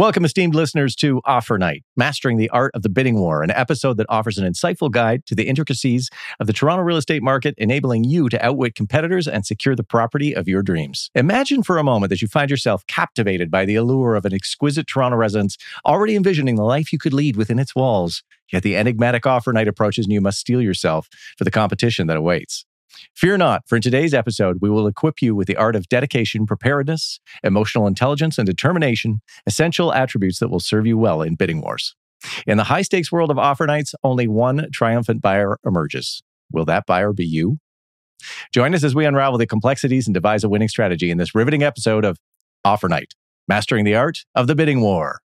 Welcome, esteemed listeners, to Offer Night, Mastering the Art of the Bidding War, an episode that offers an insightful guide to the intricacies of the Toronto real estate market, enabling you to outwit competitors and secure the property of your dreams. Imagine for a moment that you find yourself captivated by the allure of an exquisite Toronto residence, already envisioning the life you could lead within its walls. Yet the enigmatic offer night approaches and you must steel yourself for the competition that awaits. Fear not, for in today's episode, we will equip you with the art of dedication, preparedness, emotional intelligence, and determination, essential attributes that will serve you well in bidding wars. In the high stakes world of offer nights, only one triumphant buyer emerges. Will that buyer be you? Join us as we unravel the complexities and devise a winning strategy in this riveting episode of Offer Night, Mastering the Art of the Bidding War.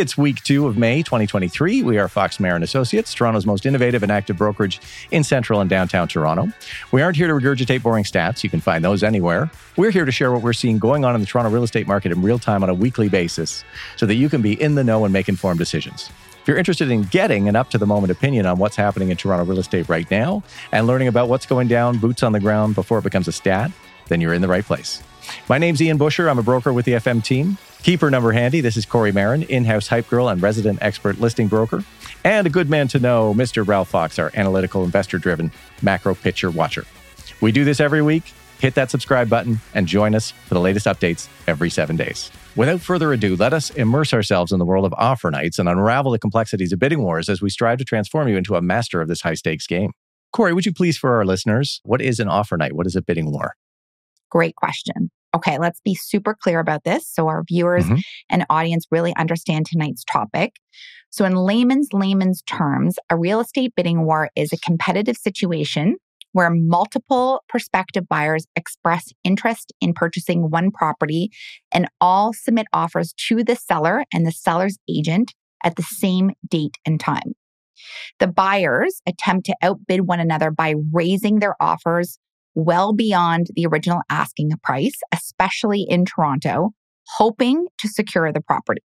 It's week two of May 2023. We are Fox Marin Associates, Toronto's most innovative and active brokerage in central and downtown Toronto. We aren't here to regurgitate boring stats. You can find those anywhere. We're here to share what we're seeing going on in the Toronto real estate market in real time on a weekly basis so that you can be in the know and make informed decisions. If you're interested in getting an up to the moment opinion on what's happening in Toronto real estate right now and learning about what's going down, boots on the ground before it becomes a stat, then you're in the right place. My name's Ian Busher. I'm a broker with the FM team. Keeper number handy. This is Corey Marin, in-house hype girl and resident expert listing broker, and a good man to know, Mr. Ralph Fox, our analytical, investor-driven macro picture watcher. We do this every week. Hit that subscribe button and join us for the latest updates every seven days. Without further ado, let us immerse ourselves in the world of offer nights and unravel the complexities of bidding wars as we strive to transform you into a master of this high stakes game. Corey, would you please, for our listeners, what is an offer night? What is a bidding war? Great question. Okay, let's be super clear about this so our viewers mm-hmm. and audience really understand tonight's topic. So, in layman's layman's terms, a real estate bidding war is a competitive situation where multiple prospective buyers express interest in purchasing one property and all submit offers to the seller and the seller's agent at the same date and time. The buyers attempt to outbid one another by raising their offers well beyond the original asking price, especially in Toronto, hoping to secure the property.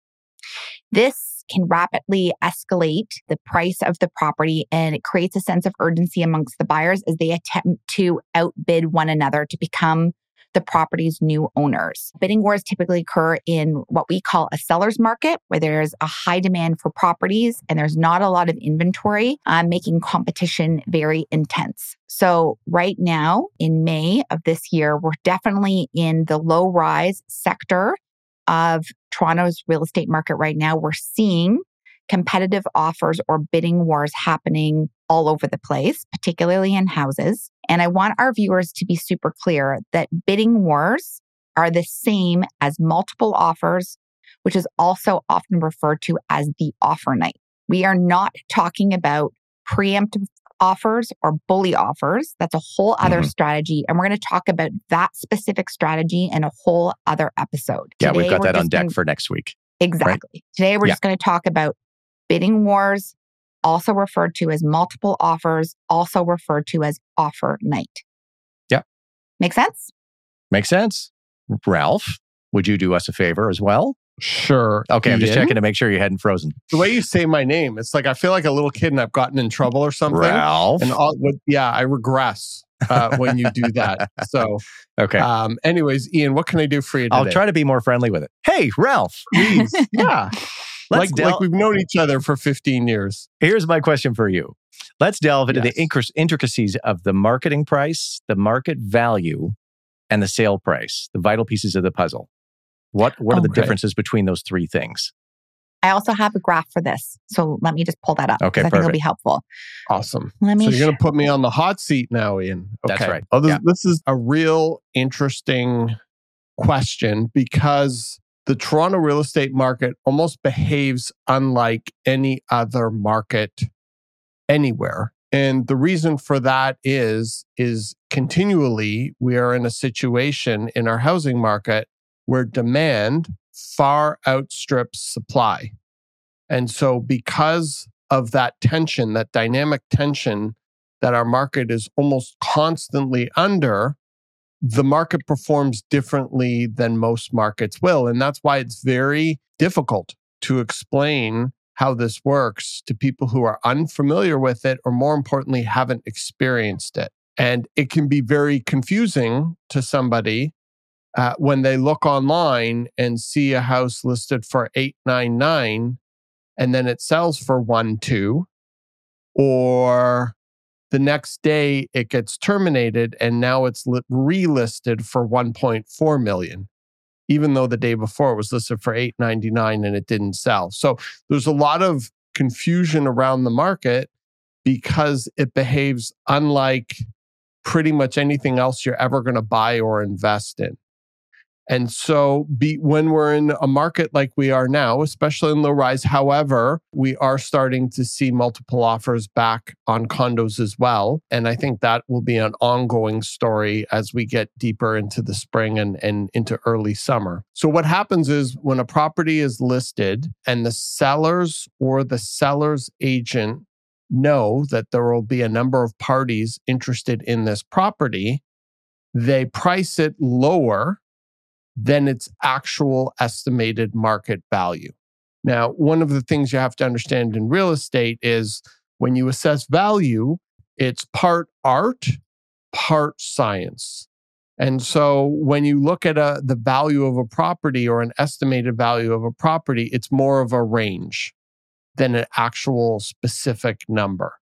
This can rapidly escalate the price of the property and it creates a sense of urgency amongst the buyers as they attempt to outbid one another to become the property's new owners. Bidding wars typically occur in what we call a seller's market, where there's a high demand for properties and there's not a lot of inventory, uh, making competition very intense. So, right now in May of this year, we're definitely in the low rise sector of Toronto's real estate market right now. We're seeing competitive offers or bidding wars happening all over the place, particularly in houses. And I want our viewers to be super clear that bidding wars are the same as multiple offers, which is also often referred to as the offer night. We are not talking about preemptive offers or bully offers. That's a whole other mm-hmm. strategy. And we're going to talk about that specific strategy in a whole other episode. Yeah, Today, we've got that on deck gonna, for next week. Exactly. Right? Today, we're yeah. just going to talk about bidding wars, also referred to as multiple offers, also referred to as offer night. Yeah. Make sense? Makes sense. Ralph, would you do us a favor as well? Sure. Okay, Ian? I'm just checking to make sure you hadn't frozen. The way you say my name, it's like I feel like a little kid and I've gotten in trouble or something. Ralph. And all, yeah, I regress uh, when you do that. So, okay. Um, anyways, Ian, what can I do for you today? I'll try to be more friendly with it. Hey, Ralph. Please. yeah. Let's like, del- like we've known each other for 15 years. Here's my question for you. Let's delve into yes. the intricacies of the marketing price, the market value, and the sale price, the vital pieces of the puzzle. What, what are the differences between those three things? I also have a graph for this. So let me just pull that up. Okay. I think it'll be helpful. Awesome. Let me so you're going to put me on the hot seat now, Ian. Okay. That's right. Oh, this, yeah. this is a real interesting question because the Toronto real estate market almost behaves unlike any other market anywhere. And the reason for that is, is continually we are in a situation in our housing market where demand far outstrips supply. And so because of that tension, that dynamic tension that our market is almost constantly under, the market performs differently than most markets will. And that's why it's very difficult to explain how this works to people who are unfamiliar with it or more importantly haven't experienced it. And it can be very confusing to somebody uh, when they look online and see a house listed for 899 and then it sells for 1 2 or the next day it gets terminated and now it's li- relisted for 1.4 million even though the day before it was listed for 899 and it didn't sell. So there's a lot of confusion around the market because it behaves unlike pretty much anything else you're ever going to buy or invest in and so be, when we're in a market like we are now, especially in low rise, however, we are starting to see multiple offers back on condos as well. And I think that will be an ongoing story as we get deeper into the spring and, and into early summer. So what happens is when a property is listed and the sellers or the seller's agent know that there will be a number of parties interested in this property, they price it lower than its actual estimated market value. Now, one of the things you have to understand in real estate is when you assess value, it's part art, part science. And so when you look at a, the value of a property or an estimated value of a property, it's more of a range than an actual specific number.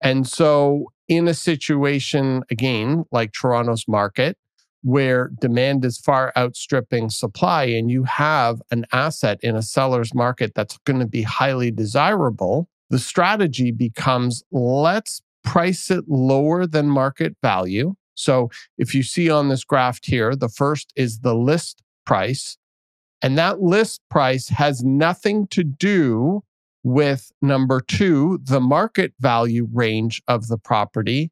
And so in a situation, again, like Toronto's market, where demand is far outstripping supply and you have an asset in a seller's market that's going to be highly desirable, the strategy becomes let's price it lower than market value. So if you see on this graph here, the first is the list price. And that list price has nothing to do with number two, the market value range of the property,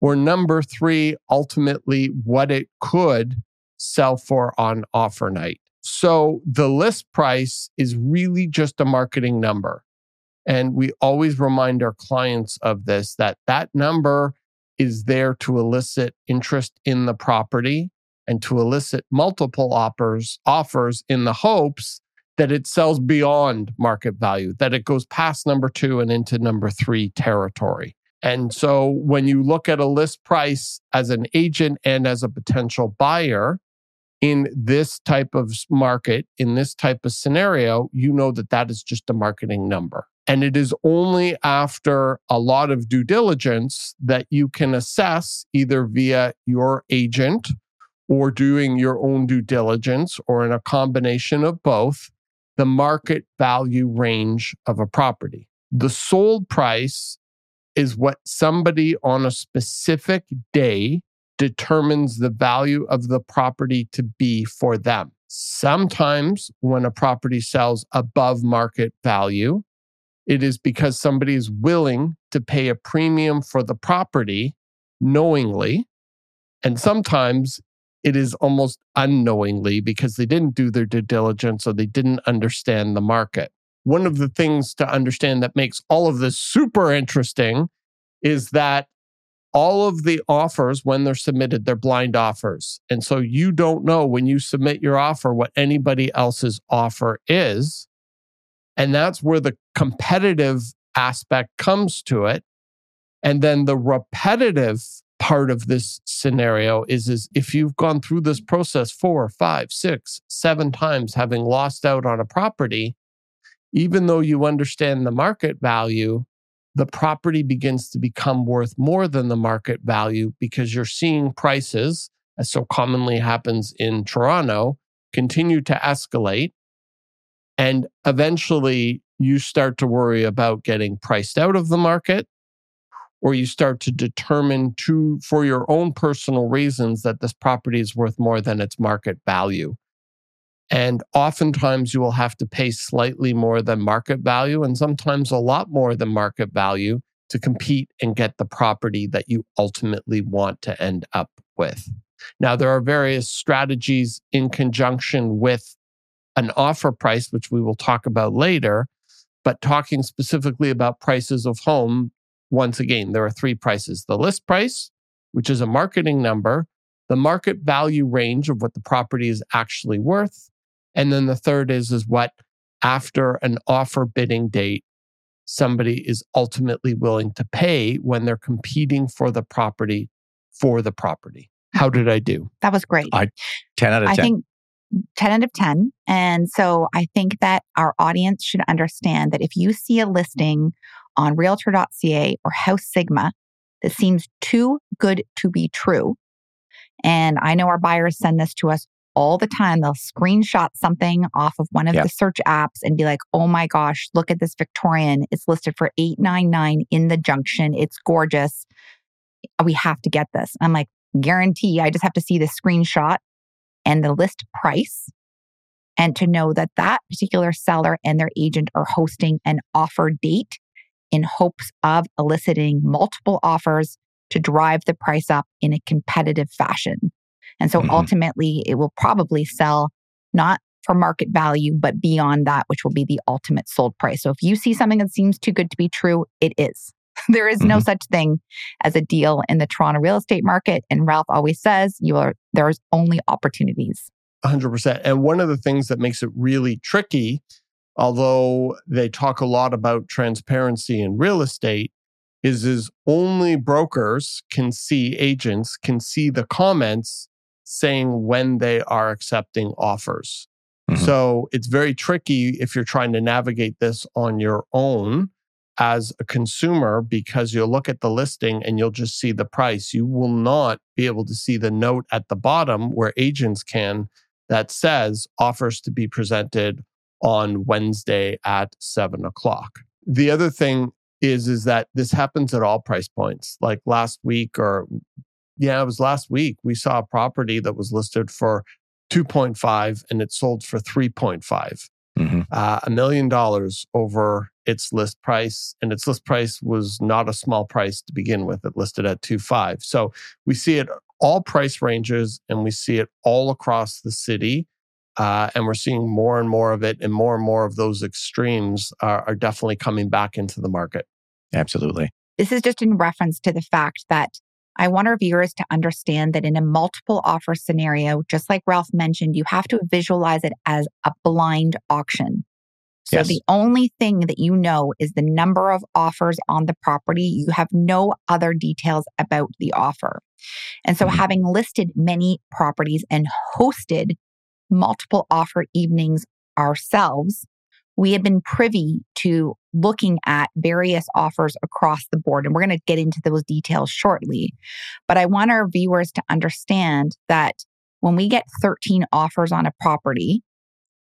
or number three, ultimately what it could sell for on offer night. So the list price is really just a marketing number. And we always remind our clients of this that that number is there to elicit interest in the property and to elicit multiple offers, offers in the hopes that it sells beyond market value, that it goes past number two and into number three territory. And so when you look at a list price as an agent and as a potential buyer in this type of market, in this type of scenario, you know that that is just a marketing number. And it is only after a lot of due diligence that you can assess either via your agent or doing your own due diligence or in a combination of both the market value range of a property. The sold price is what somebody on a specific day determines the value of the property to be for them. Sometimes when a property sells above market value, it is because somebody is willing to pay a premium for the property knowingly. And sometimes it is almost unknowingly because they didn't do their due diligence or they didn't understand the market one of the things to understand that makes all of this super interesting is that all of the offers, when they're submitted, they're blind offers. And so you don't know when you submit your offer what anybody else's offer is. And that's where the competitive aspect comes to it. And then the repetitive part of this scenario is, is if you've gone through this process four, five, six, seven times, having lost out on a property, even though you understand the market value, the property begins to become worth more than the market value because you're seeing prices, as so commonly happens in Toronto, continue to escalate. And eventually you start to worry about getting priced out of the market, or you start to determine to, for your own personal reasons that this property is worth more than its market value. And oftentimes you will have to pay slightly more than market value and sometimes a lot more than market value to compete and get the property that you ultimately want to end up with. Now, there are various strategies in conjunction with an offer price, which we will talk about later. But talking specifically about prices of home, once again, there are three prices the list price, which is a marketing number, the market value range of what the property is actually worth, and then the third is is what after an offer bidding date somebody is ultimately willing to pay when they're competing for the property for the property. How did I do? That was great. I 10 out of 10. I think 10 out of 10. And so I think that our audience should understand that if you see a listing on realtor.ca or House Sigma that seems too good to be true, and I know our buyers send this to us all the time. They'll screenshot something off of one of yep. the search apps and be like, oh my gosh, look at this Victorian. It's listed for 899 in the junction. It's gorgeous. We have to get this. I'm like, guarantee I just have to see the screenshot and the list price and to know that that particular seller and their agent are hosting an offer date in hopes of eliciting multiple offers to drive the price up in a competitive fashion. And so mm-hmm. ultimately, it will probably sell not for market value, but beyond that, which will be the ultimate sold price. So if you see something that seems too good to be true, it is. there is mm-hmm. no such thing as a deal in the Toronto real estate market. And Ralph always says you are there's only opportunities. 100%. And one of the things that makes it really tricky, although they talk a lot about transparency in real estate, is is only brokers can see agents can see the comments saying when they are accepting offers. Mm-hmm. So it's very tricky if you're trying to navigate this on your own as a consumer because you'll look at the listing and you'll just see the price. You will not be able to see the note at the bottom where agents can that says offers to be presented on Wednesday at seven o'clock. The other thing is is that this happens at all price points. Like last week or yeah, it was last week. We saw a property that was listed for 2.5 and it sold for 3.5. Mm-hmm. Uh, a million dollars over its list price. And its list price was not a small price to begin with. It listed at 2.5. So we see it all price ranges and we see it all across the city. Uh, and we're seeing more and more of it, and more and more of those extremes are, are definitely coming back into the market. Absolutely. This is just in reference to the fact that I want our viewers to understand that in a multiple offer scenario, just like Ralph mentioned, you have to visualize it as a blind auction. So yes. the only thing that you know is the number of offers on the property. You have no other details about the offer. And so, mm-hmm. having listed many properties and hosted multiple offer evenings ourselves, we have been privy to looking at various offers across the board. And we're going to get into those details shortly. But I want our viewers to understand that when we get 13 offers on a property,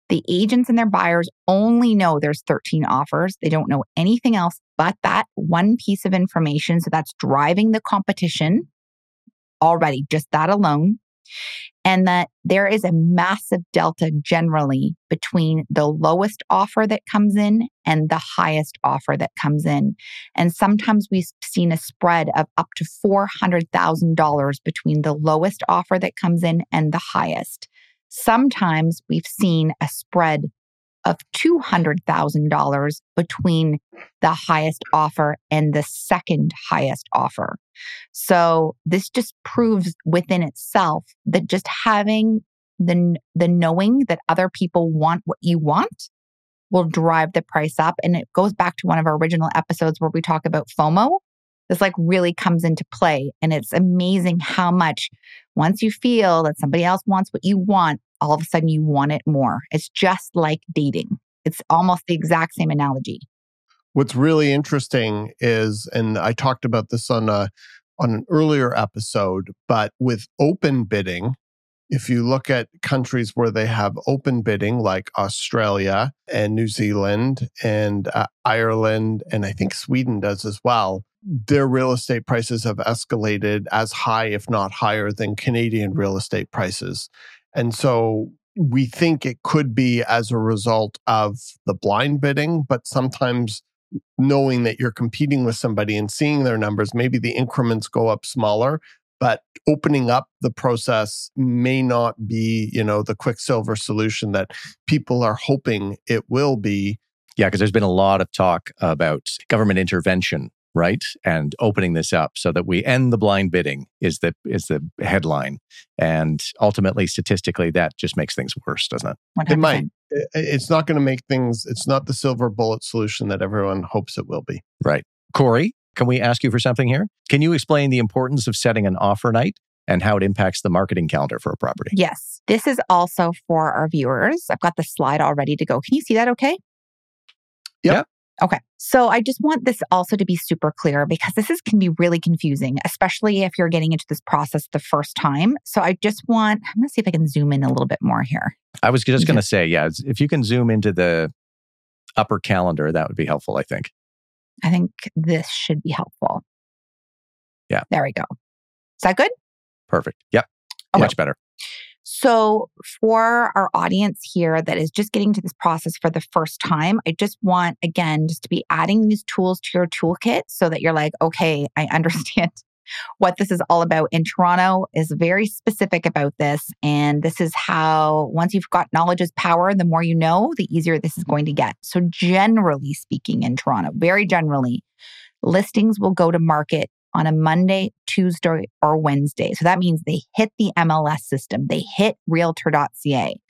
the agents and their buyers only know there's 13 offers. They don't know anything else but that one piece of information. So that's driving the competition already, just that alone and that there is a massive delta generally between the lowest offer that comes in and the highest offer that comes in. And sometimes we've seen a spread of up to $400,000 between the lowest offer that comes in and the highest. Sometimes we've seen a spread of $200,000 between the highest offer and the second highest offer. So this just proves within itself that just having the, the knowing that other people want what you want will drive the price up. And it goes back to one of our original episodes where we talk about FOMO. This like really comes into play. And it's amazing how much once you feel that somebody else wants what you want, all of a sudden you want it more. It's just like dating. It's almost the exact same analogy. What's really interesting is, and I talked about this on a on an earlier episode, but with open bidding, if you look at countries where they have open bidding, like Australia and New Zealand and uh, Ireland, and I think Sweden does as well, their real estate prices have escalated as high, if not higher, than Canadian real estate prices. And so we think it could be as a result of the blind bidding, but sometimes knowing that you're competing with somebody and seeing their numbers, maybe the increments go up smaller, but opening up the process may not be, you know, the quicksilver solution that people are hoping it will be. Yeah, because there's been a lot of talk about government intervention right? And opening this up so that we end the blind bidding is the is the headline. And ultimately, statistically, that just makes things worse, doesn't it? 100%. It might. It's not going to make things, it's not the silver bullet solution that everyone hopes it will be. Right. Corey, can we ask you for something here? Can you explain the importance of setting an offer night and how it impacts the marketing calendar for a property? Yes. This is also for our viewers. I've got the slide all ready to go. Can you see that okay? Yep. Yep. Okay. So I just want this also to be super clear because this is can be really confusing, especially if you're getting into this process the first time. So I just want I'm going to see if I can zoom in a little bit more here. I was just going to say, yeah, if you can zoom into the upper calendar, that would be helpful, I think. I think this should be helpful. Yeah. There we go. Is that good? Perfect. Yep. Okay. Much better. So, for our audience here that is just getting to this process for the first time, I just want, again, just to be adding these tools to your toolkit so that you're like, okay, I understand what this is all about. And Toronto is very specific about this. And this is how, once you've got knowledge is power, the more you know, the easier this is going to get. So, generally speaking, in Toronto, very generally, listings will go to market on a Monday, Tuesday, or Wednesday. So that means they hit the MLS system, they hit realtor.ca.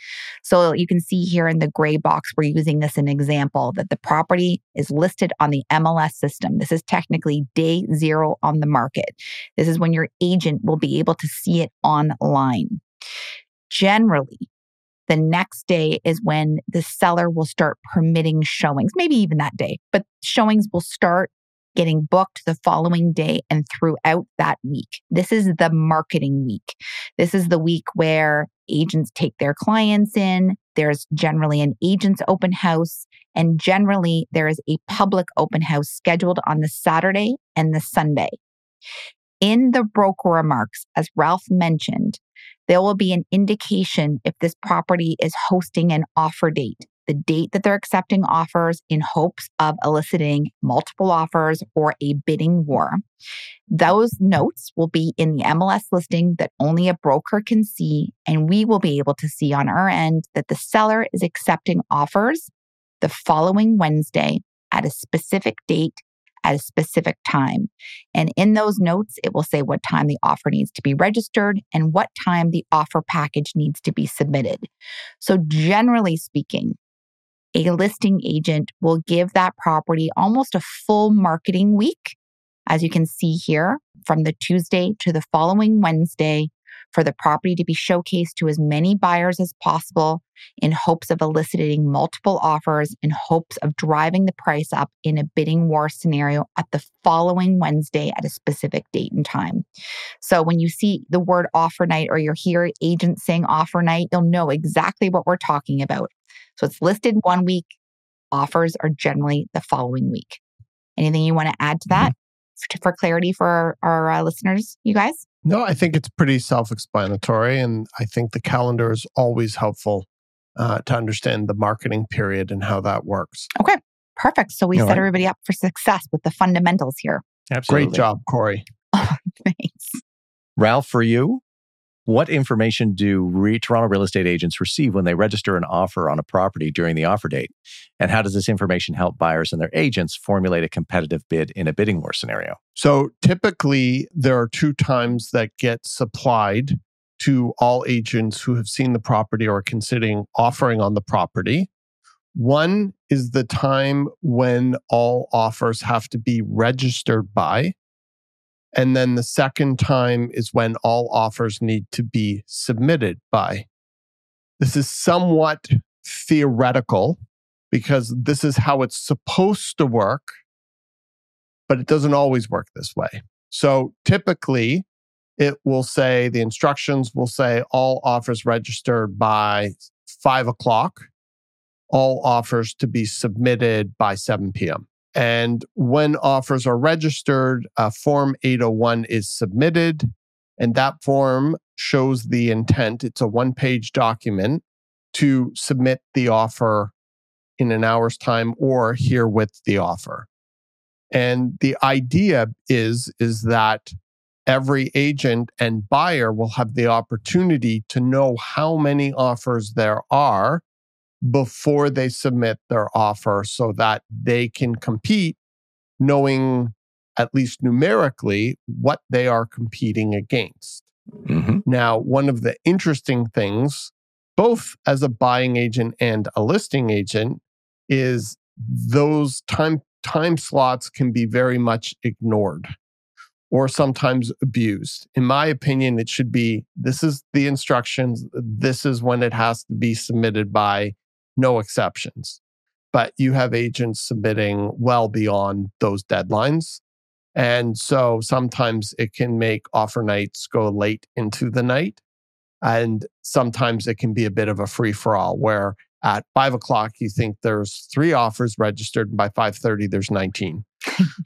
So you can see here in the gray box, we're using this an example that the property is listed on the MLS system. This is technically day zero on the market. This is when your agent will be able to see it online. Generally, the next day is when the seller will start permitting showings, maybe even that day, but showings will start getting booked the following day and throughout that week. This is the marketing week. This is the week where agents take their clients in. There's generally an agent's open house, and generally there is a public open house scheduled on the Saturday and the Sunday. In the broker remarks, as Ralph mentioned, there will be an indication if this property is hosting an offer date the date that they're accepting offers in hopes of eliciting multiple offers or a bidding war. Those notes will be in the MLS listing that only a broker can see, and we will be able to see on our end that the seller is accepting offers the following Wednesday at a specific date at a specific time. And in those notes, it will say what time the offer needs to be registered and what time the offer package needs to be submitted. So, generally speaking, a listing agent will give that property almost a full marketing week, as you can see here, from the Tuesday to the following Wednesday for the property to be showcased to as many buyers as possible in hopes of eliciting multiple offers, in hopes of driving the price up in a bidding war scenario at the following Wednesday at a specific date and time. So when you see the word offer night or you hear agents saying offer night, you'll know exactly what we're talking about. So it's listed one week, offers are generally the following week. Anything you want to add to that for, for clarity for our, our uh, listeners, you guys? No, I think it's pretty self explanatory. And I think the calendar is always helpful uh, to understand the marketing period and how that works. Okay, perfect. So we All set right. everybody up for success with the fundamentals here. Absolutely. Great job, Corey. Thanks. Ralph, for you, what information do re- Toronto real estate agents receive when they register an offer on a property during the offer date? And how does this information help buyers and their agents formulate a competitive bid in a bidding war scenario? So typically, there are two times that get supplied to all agents who have seen the property or are considering offering on the property. One is the time when all offers have to be registered by. And then the second time is when all offers need to be submitted by. This is somewhat theoretical because this is how it's supposed to work but it doesn't always work this way. So typically, it will say the instructions will say all offers registered by five o'clock, all offers to be submitted by 7 p.m. And when offers are registered, Form 801 is submitted, and that form shows the intent. It's a one page document to submit the offer in an hour's time or here with the offer. And the idea is, is that every agent and buyer will have the opportunity to know how many offers there are before they submit their offer so that they can compete knowing at least numerically, what they are competing against. Mhm. Now, one of the interesting things, both as a buying agent and a listing agent, is those time time slots can be very much ignored or sometimes abused. In my opinion, it should be this is the instructions, this is when it has to be submitted by, no exceptions. But you have agents submitting well beyond those deadlines. And so sometimes it can make offer nights go late into the night. And sometimes it can be a bit of a free for all where at five o'clock you think there's three offers registered and by 5.30 there's 19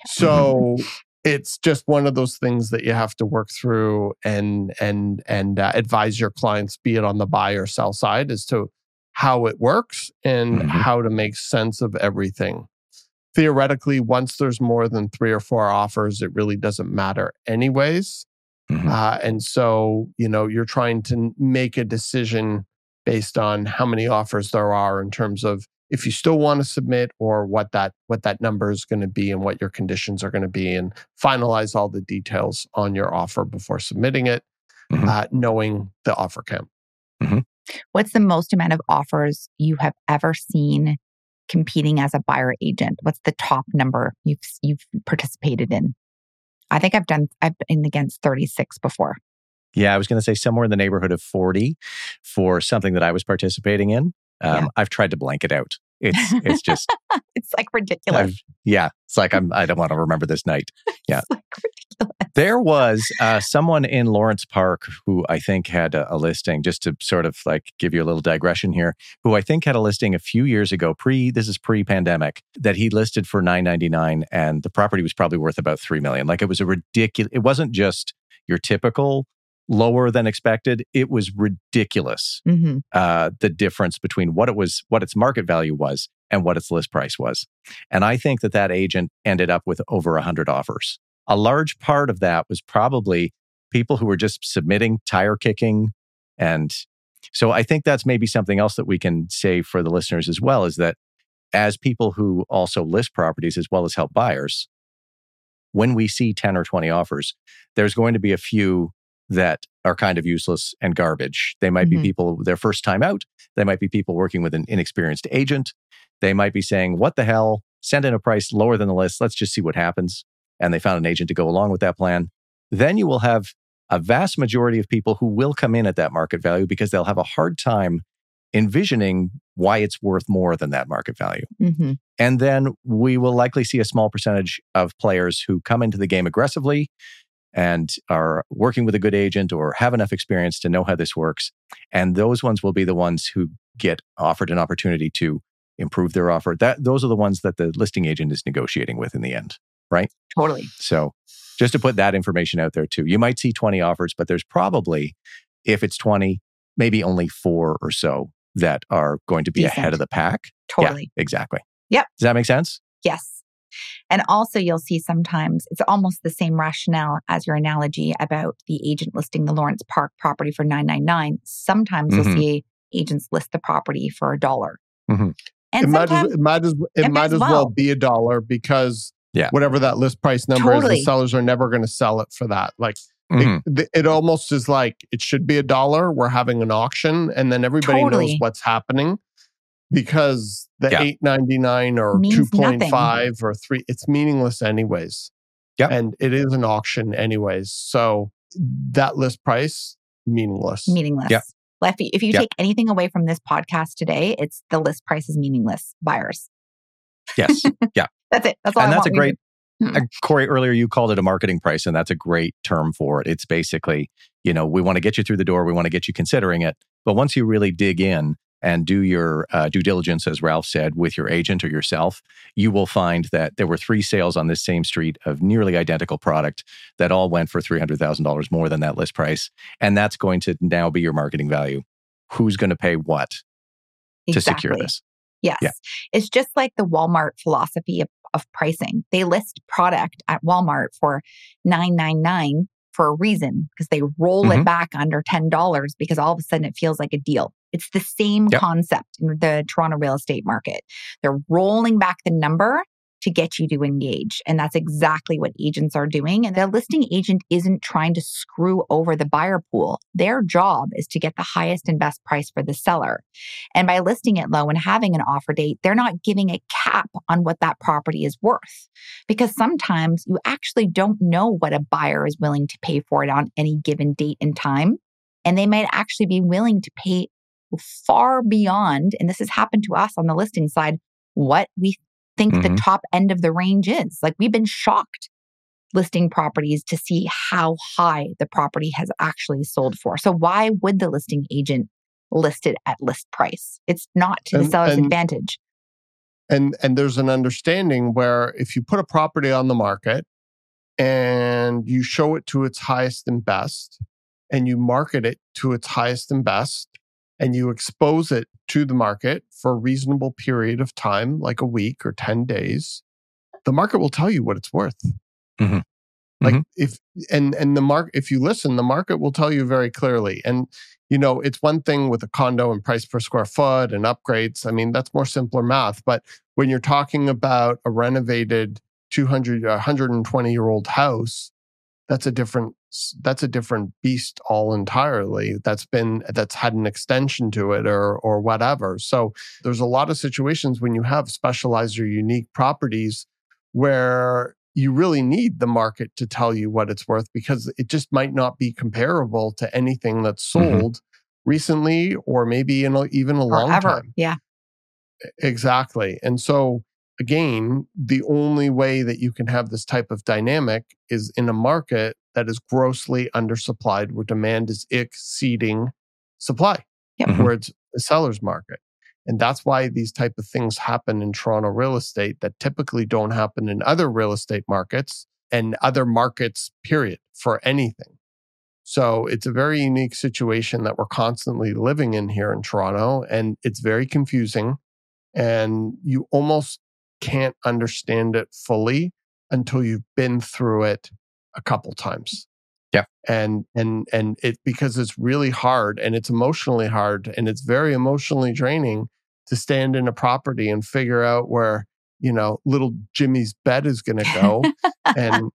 so it's just one of those things that you have to work through and and and uh, advise your clients be it on the buy or sell side as to how it works and Mhm. how to make sense of everything theoretically once there's more than three or four offers it really doesn't matter anyways Mhm. uh, and so, you know, you're trying to make a decision based on how many offers there are in terms of if you still want to submit or what that what that number is going to be and what your conditions are going to be and finalize all the details on your offer before submitting it Mhm. uh, knowing the offer count What's the most amount of offers you have ever seen competing as a buyer agent? What's the top number you've you've participated in? I think I've done I've been against 36 before. Yeah, I was going to say somewhere in the neighborhood of 40 for something that I was participating in. Um, Yeah. I've tried to blank it out. It's it's just it's like ridiculous. I've, yeah, it's like I'm I don't want to remember this night. yeah. It's like ridiculous. There was uh, someone in Lawrence Park who I think had a, a listing. Just to sort of like give you a little digression here, who I think had a listing a few years ago, pre this is pre-pandemic, that he listed for nine ninety nine, and the property was probably worth about three million. Like it was a ridiculous. It wasn't just your typical lower than expected. It was ridiculous hmm uh, the difference between what it was, what its market value was, and what its list price was. And I think that that agent ended up with over 100 offers. A large part of that was probably people who were just submitting tire kicking. And so I think that's maybe something else that we can say for the listeners as well is that as people who also list properties as well as help buyers, when we see 10 or 20 offers, there's going to be a few that are kind of useless and garbage. They might Mhm. be people their first time out. They might be people working with an inexperienced agent. They might be saying, What the hell? Send in a price lower than the list. Let's just see what happens. And they found an agent to go along with that plan. Then you will have a vast majority of people who will come in at that market value because they'll have a hard time envisioning why it's worth more than that market value. hmm And then we will likely see a small percentage of players who come into the game aggressively and are working with a good agent or have enough experience to know how this works. And those ones will be the ones who get offered an opportunity to improve their offer. That those are the ones that the listing agent is negotiating with in the end. Totally. So just to put that information out there too. You might see 20 offers, but there's probably, if it's 20, maybe only four or so that are going to be Decent. ahead of the pack. Totally. Yeah, exactly. Yep. Does that make sense? Yes. And also, you'll see sometimes it's almost the same rationale as your analogy about the agent listing the Lawrence Park property for 999. Sometimes Mhm. you'll see agents list the property for a dollar. Mhm. And it might, as, sometimes, it might as it it might as as well. well. be a dollar because Yeah. whatever that list price number is, the sellers are never going to sell it for that. Like it, mm-hmm. it almost is like it should be a dollar. We're having an auction, and then everybody knows what's happening because the Yeah. eight ninety nine or Means two point five or three, it's meaningless anyways. Yeah. and it is an auction anyways. So that list price meaningless. meaningless. Yeah. Well, If you, if Yeah. take anything away from this podcast today, it's the list price is meaningless. Buyers. Yes. That's it. That's all. and I that's a great, uh, Corey, earlier you called it a marketing price, and that's a great term for it. It's basically, you know, we want to get you through the door, we want to get you considering it. But once you really dig in and do your uh, due diligence, as Ralph said, with your agent or yourself, you will find that there were three sales on this same street of nearly identical product that all went for $300,000 more than that list price. And that's going to now be your marketing value. Who's going to pay what to secure this? Yes. Yeah. It's just like the Walmart philosophy of, of pricing. They list product at Walmart for nine nine nine for a reason because they roll Mhm. it back under ten dollars because all of a sudden it feels like a deal. It's the same Yep. concept in the Toronto real estate market. They're rolling back the number to get you to engage. And that's exactly what agents are doing. And the listing agent isn't trying to screw over the buyer pool. Their job is to get the highest and best price for the seller. And by listing it low and having an offer date, they're not giving a cap on what that property is worth. Because sometimes you actually don't know what a buyer is willing to pay for it on any given date and time. And they might actually be willing to pay far beyond, and this has happened to us on the listing side, what we think mm-hmm. the top end of the range is. Like we've been shocked listing properties to see how high the property has actually sold for. So why would the listing agent list it at list price? It's not to and, the seller's and, advantage. And and there's an understanding where if you put a property on the market and you show it to its highest and best and you market it to its highest and best and you expose it to the market for a reasonable period of time, like a week or 10 days, the market will tell you what it's worth. Mm-hmm. Like mm-hmm. if and and the market if you listen, the market will tell you very clearly. And you know, it's one thing with a condo and price per square foot and upgrades. I mean, that's more simpler math. But when you're talking about a renovated 200, 120 year old house, that's a different that's a different beast all entirely that's been that's had an extension to it or or whatever so there's a lot of situations when you have specialized or unique properties where you really need the market to tell you what it's worth because it just might not be comparable to anything that's mm-hmm. sold mm-hmm. recently or maybe in a, even a long ever. time yeah exactly and so again, the only way that you can have this type of dynamic is in a market that is grossly undersupplied, where demand is exceeding supply, yep. Mm-hmm. where it's a seller's market. And that's why these type of things happen in Toronto real estate that typically don't happen in other real estate markets and other markets, period, for anything. So it's a very unique situation that we're constantly living in here in Toronto. And it's very confusing. And you almost can't understand it fully until you've been through it a couple times. Yeah. And and and it because it's really hard and it's emotionally hard and it's very emotionally draining to stand in a property and figure out where, you know, little Jimmy's bed is going to go and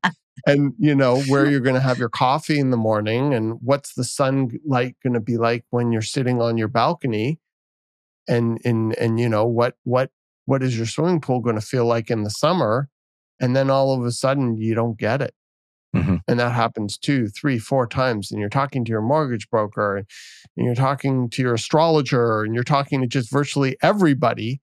and you know where you're going to have your coffee in the morning and what's the sunlight going to be like when you're sitting on your balcony and and and you know what what what is your swimming pool going to feel like in the summer? And then all of a sudden you don't get it. Mm-hmm. And that happens two, three, four times. And you're talking to your mortgage broker and you're talking to your astrologer and you're talking to just virtually everybody.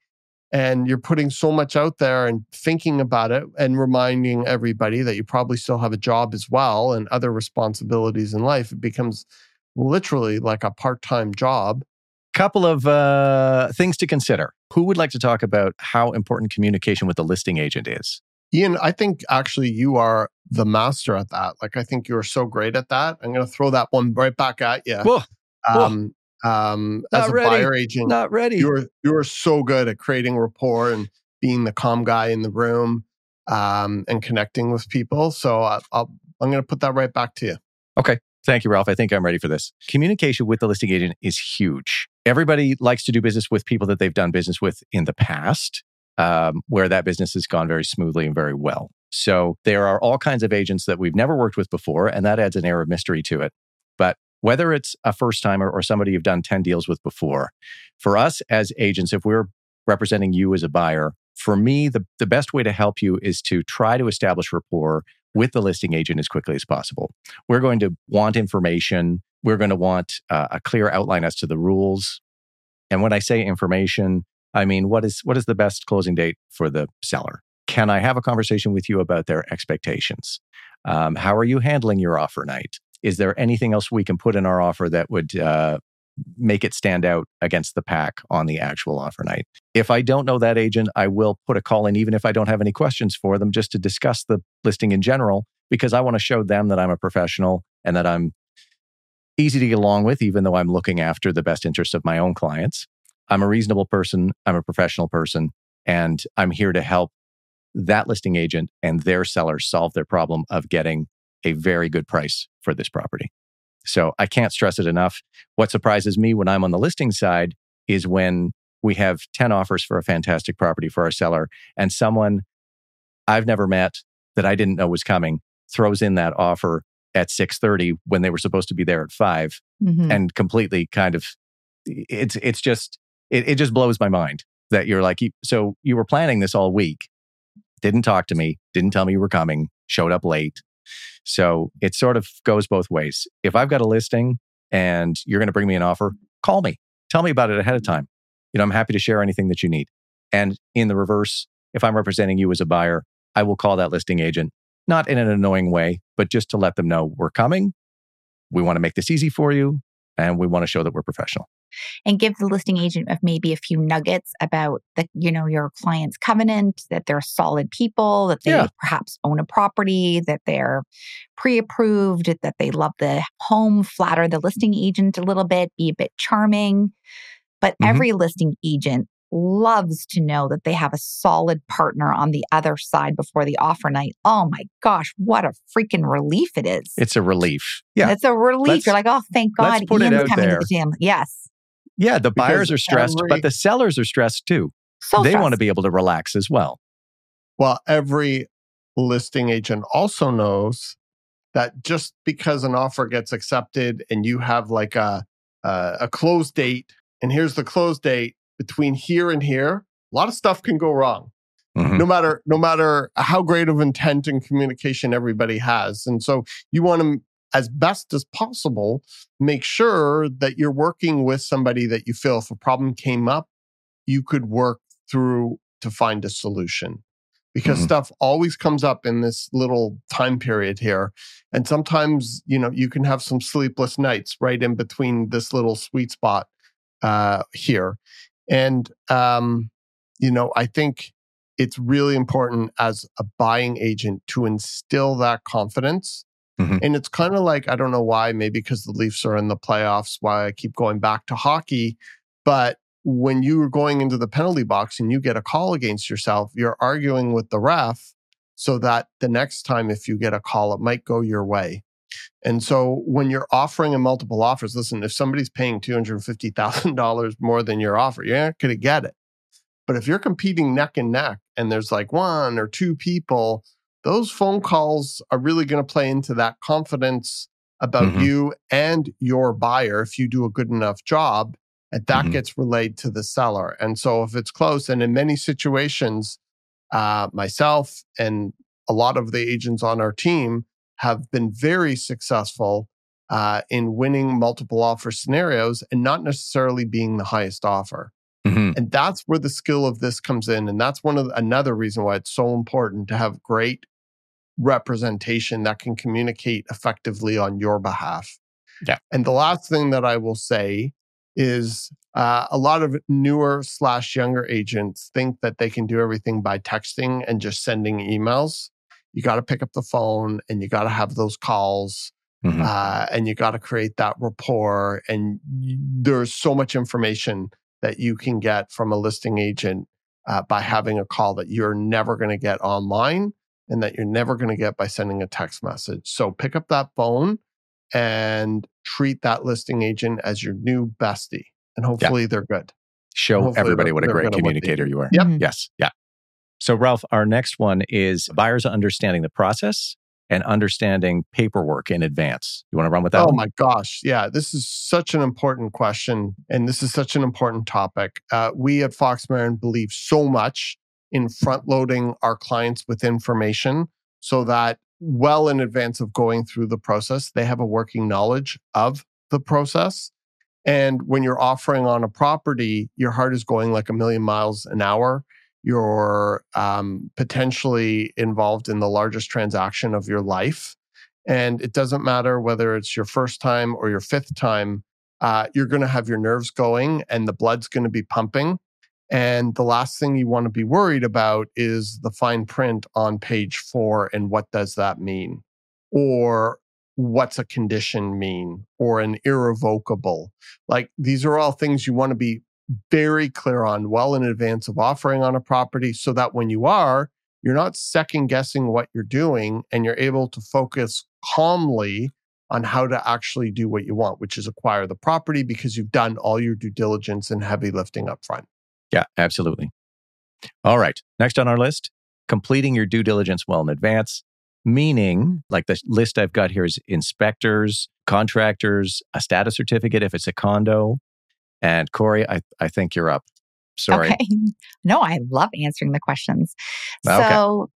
And you're putting so much out there and thinking about it and reminding everybody that you probably still have a job as well and other responsibilities in life. It becomes literally like a part time job couple of uh, things to consider. Who would like to talk about how important communication with the listing agent is? Ian, I think actually you are the master at that. Like, I think you're so great at that. I'm going to throw that one right back at you. Whoa. Um, um, as a ready. buyer agent, not ready. You're you're so good at creating rapport and being the calm guy in the room um, and connecting with people. So I, I'll, I'm going to put that right back to you. Okay. Thank you, Ralph. I think I'm ready for this. Communication with the listing agent is huge. Everybody likes to do business with people that they've done business with in the past, um, where that business has gone very smoothly and very well. So there are all kinds of agents that we've never worked with before, and that adds an air of mystery to it. But whether it's a first timer or somebody you've done 10 deals with before, for us as agents, if we're representing you as a buyer, for me, the, the best way to help you is to try to establish rapport with the listing agent as quickly as possible. We're going to want information. We're going to want uh, a clear outline as to the rules. And when I say information, I mean what is what is the best closing date for the seller? Can I have a conversation with you about their expectations? Um, how are you handling your offer night? Is there anything else we can put in our offer that would uh, make it stand out against the pack on the actual offer night. If I don't know that agent, I will put a call in, even if I don't have any questions for them, just to discuss the listing in general, because I want to show them that I'm a professional and that I'm easy to get along with, even though I'm looking after the best interests of my own clients. I'm a reasonable person, I'm a professional person, and I'm here to help that listing agent and their seller solve their problem of getting a very good price for this property. So I can't stress it enough. What surprises me when I'm on the listing side is when we have 10 offers for a fantastic property for our seller and someone I've never met that I didn't know was coming throws in that offer at 6:30 when they were supposed to be there at 5 Mhm. and completely kind of it's it's just it, it just blows my mind that you're like so you were planning this all week didn't talk to me didn't tell me you were coming showed up late so it sort of goes both ways. If i've got a listing and you're going to bring me an offer call me. Tell me about it ahead of mm-hmm. time. You know i'm happy to share anything that you need. And in the reverse if i'm representing you as a buyer i will call that listing agent not in an annoying way but just to let them know we're coming we want to make this easy for you and we want to show that we're professional and give the listing agent of maybe a few nuggets about the you know your client's covenant that they're solid people that they Yeah. perhaps own a property that they're pre-approved that they love the home flatter the listing agent a little bit be a bit charming. But Mhm. every listing agent loves to know that they have a solid partner on the other side before the offer night. Oh my gosh what a freaking relief it is. It's a relief. Yeah. It's a relief. Let's- you're like oh thank let's god it ian's out coming there. to the gym. Yes yeah the buyers are stressed every- but the sellers are stressed too so they want to be able to relax as well Well, every listing agent also knows that just because an offer gets accepted and you have like a a, a close date, and here's the close date between here and here, a lot of stuff can go wrong. Mhm. No matter no matter how great of intent and communication everybody has, and so you want to as best as possible make sure that you're working with somebody that you feel if a problem came up you could work through to find a solution because Mhm. stuff always comes up in this little time period here and sometimes you know you can have some sleepless nights right in between this little sweet spot uh here and um you know i think it's really important as a buying agent to instill that confidence Mhm. and it's kind of like i don't know why maybe because the leafs are in the playoffs why i keep going back to hockey but when you are going into the penalty box and you get a call against yourself, you're arguing with the ref so that the next time, if you get a call, it might go your way. And so when you're offering a multiple offers, listen, if somebody's paying $250,000 more than your offer, you're not going to get it. But if you're competing neck and neck and there's like one or two people, those phone calls are really going to play into that confidence about Mhm. you and your buyer if you do a good enough job and that Mhm. gets relayed to the seller. And so if it's close, and in many situations, uh, myself and a lot of the agents on our team have been very successful uh, in winning multiple offer scenarios and not necessarily being the highest offer. Mhm. And that's where the skill of this comes in. And that's one of the, another reason why it's so important to have great representation that can communicate effectively on your behalf. Yeah. And the last thing that I will say is uh, a lot of newer slash younger agents think that they can do everything by texting and just sending emails. You got to pick up the phone and you got to have those calls Mhm. uh, and you got to create that rapport. And there's so much information that you can get from a listing agent uh, by having a call that you're never going to get online and that you're never going to get by sending a text message. So pick up that phone and treat that listing agent as your new bestie. And hopefully they're good. show Hopefully everybody what a great good at what they communicator you are Yep. Yes yeah so ralph our next one is buyers understanding the process and understanding paperwork in advance you want to run with that Oh one? my gosh. Yeah, this is such an important question. And this is such an important topic. Uh, we at Fox Marin believe so much in front loading our clients with information so that well in advance of going through the process, they have a working knowledge of the process. And when you're offering on a property, your heart is going like a million miles an hour. You're um, potentially involved in the largest transaction of your life. And it doesn't matter whether it's your first time or your fifth time, uh, you're going to have your nerves going and the blood's going to be pumping. And the last thing you want to be worried about is the fine print on page four and what does that mean? Or what's a condition mean? Or an irrevocable? Like these are all things you want to be very clear on well in advance of offering on a property so that when you are, you're not second guessing what you're doing and you're able to focus calmly on how to actually do what you want, which is acquire the property because you've done all your due diligence and heavy lifting up front. Yeah absolutely all right next on our list completing your due diligence well in advance, meaning like the list I've got here is inspectors, contractors, a status certificate if it's a condo. And Corey, I, I think you're up. Sorry. Okay. No, I love answering the questions. Okay. So,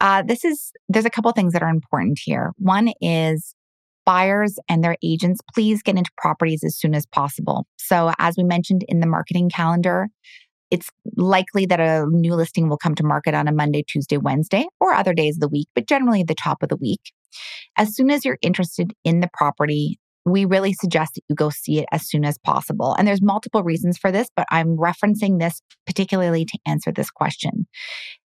uh, this is, there's a couple things that are important here. One is buyers and their agents, please get into properties as soon as possible. So, as we mentioned in the marketing calendar, it's likely that a new listing will come to market on a Monday, Tuesday, Wednesday, or other days of the week, but generally the top of the week. As soon as you're interested in the property, we really suggest that you go see it as soon as possible. And there's multiple reasons for this, but I'm referencing this particularly to answer this question.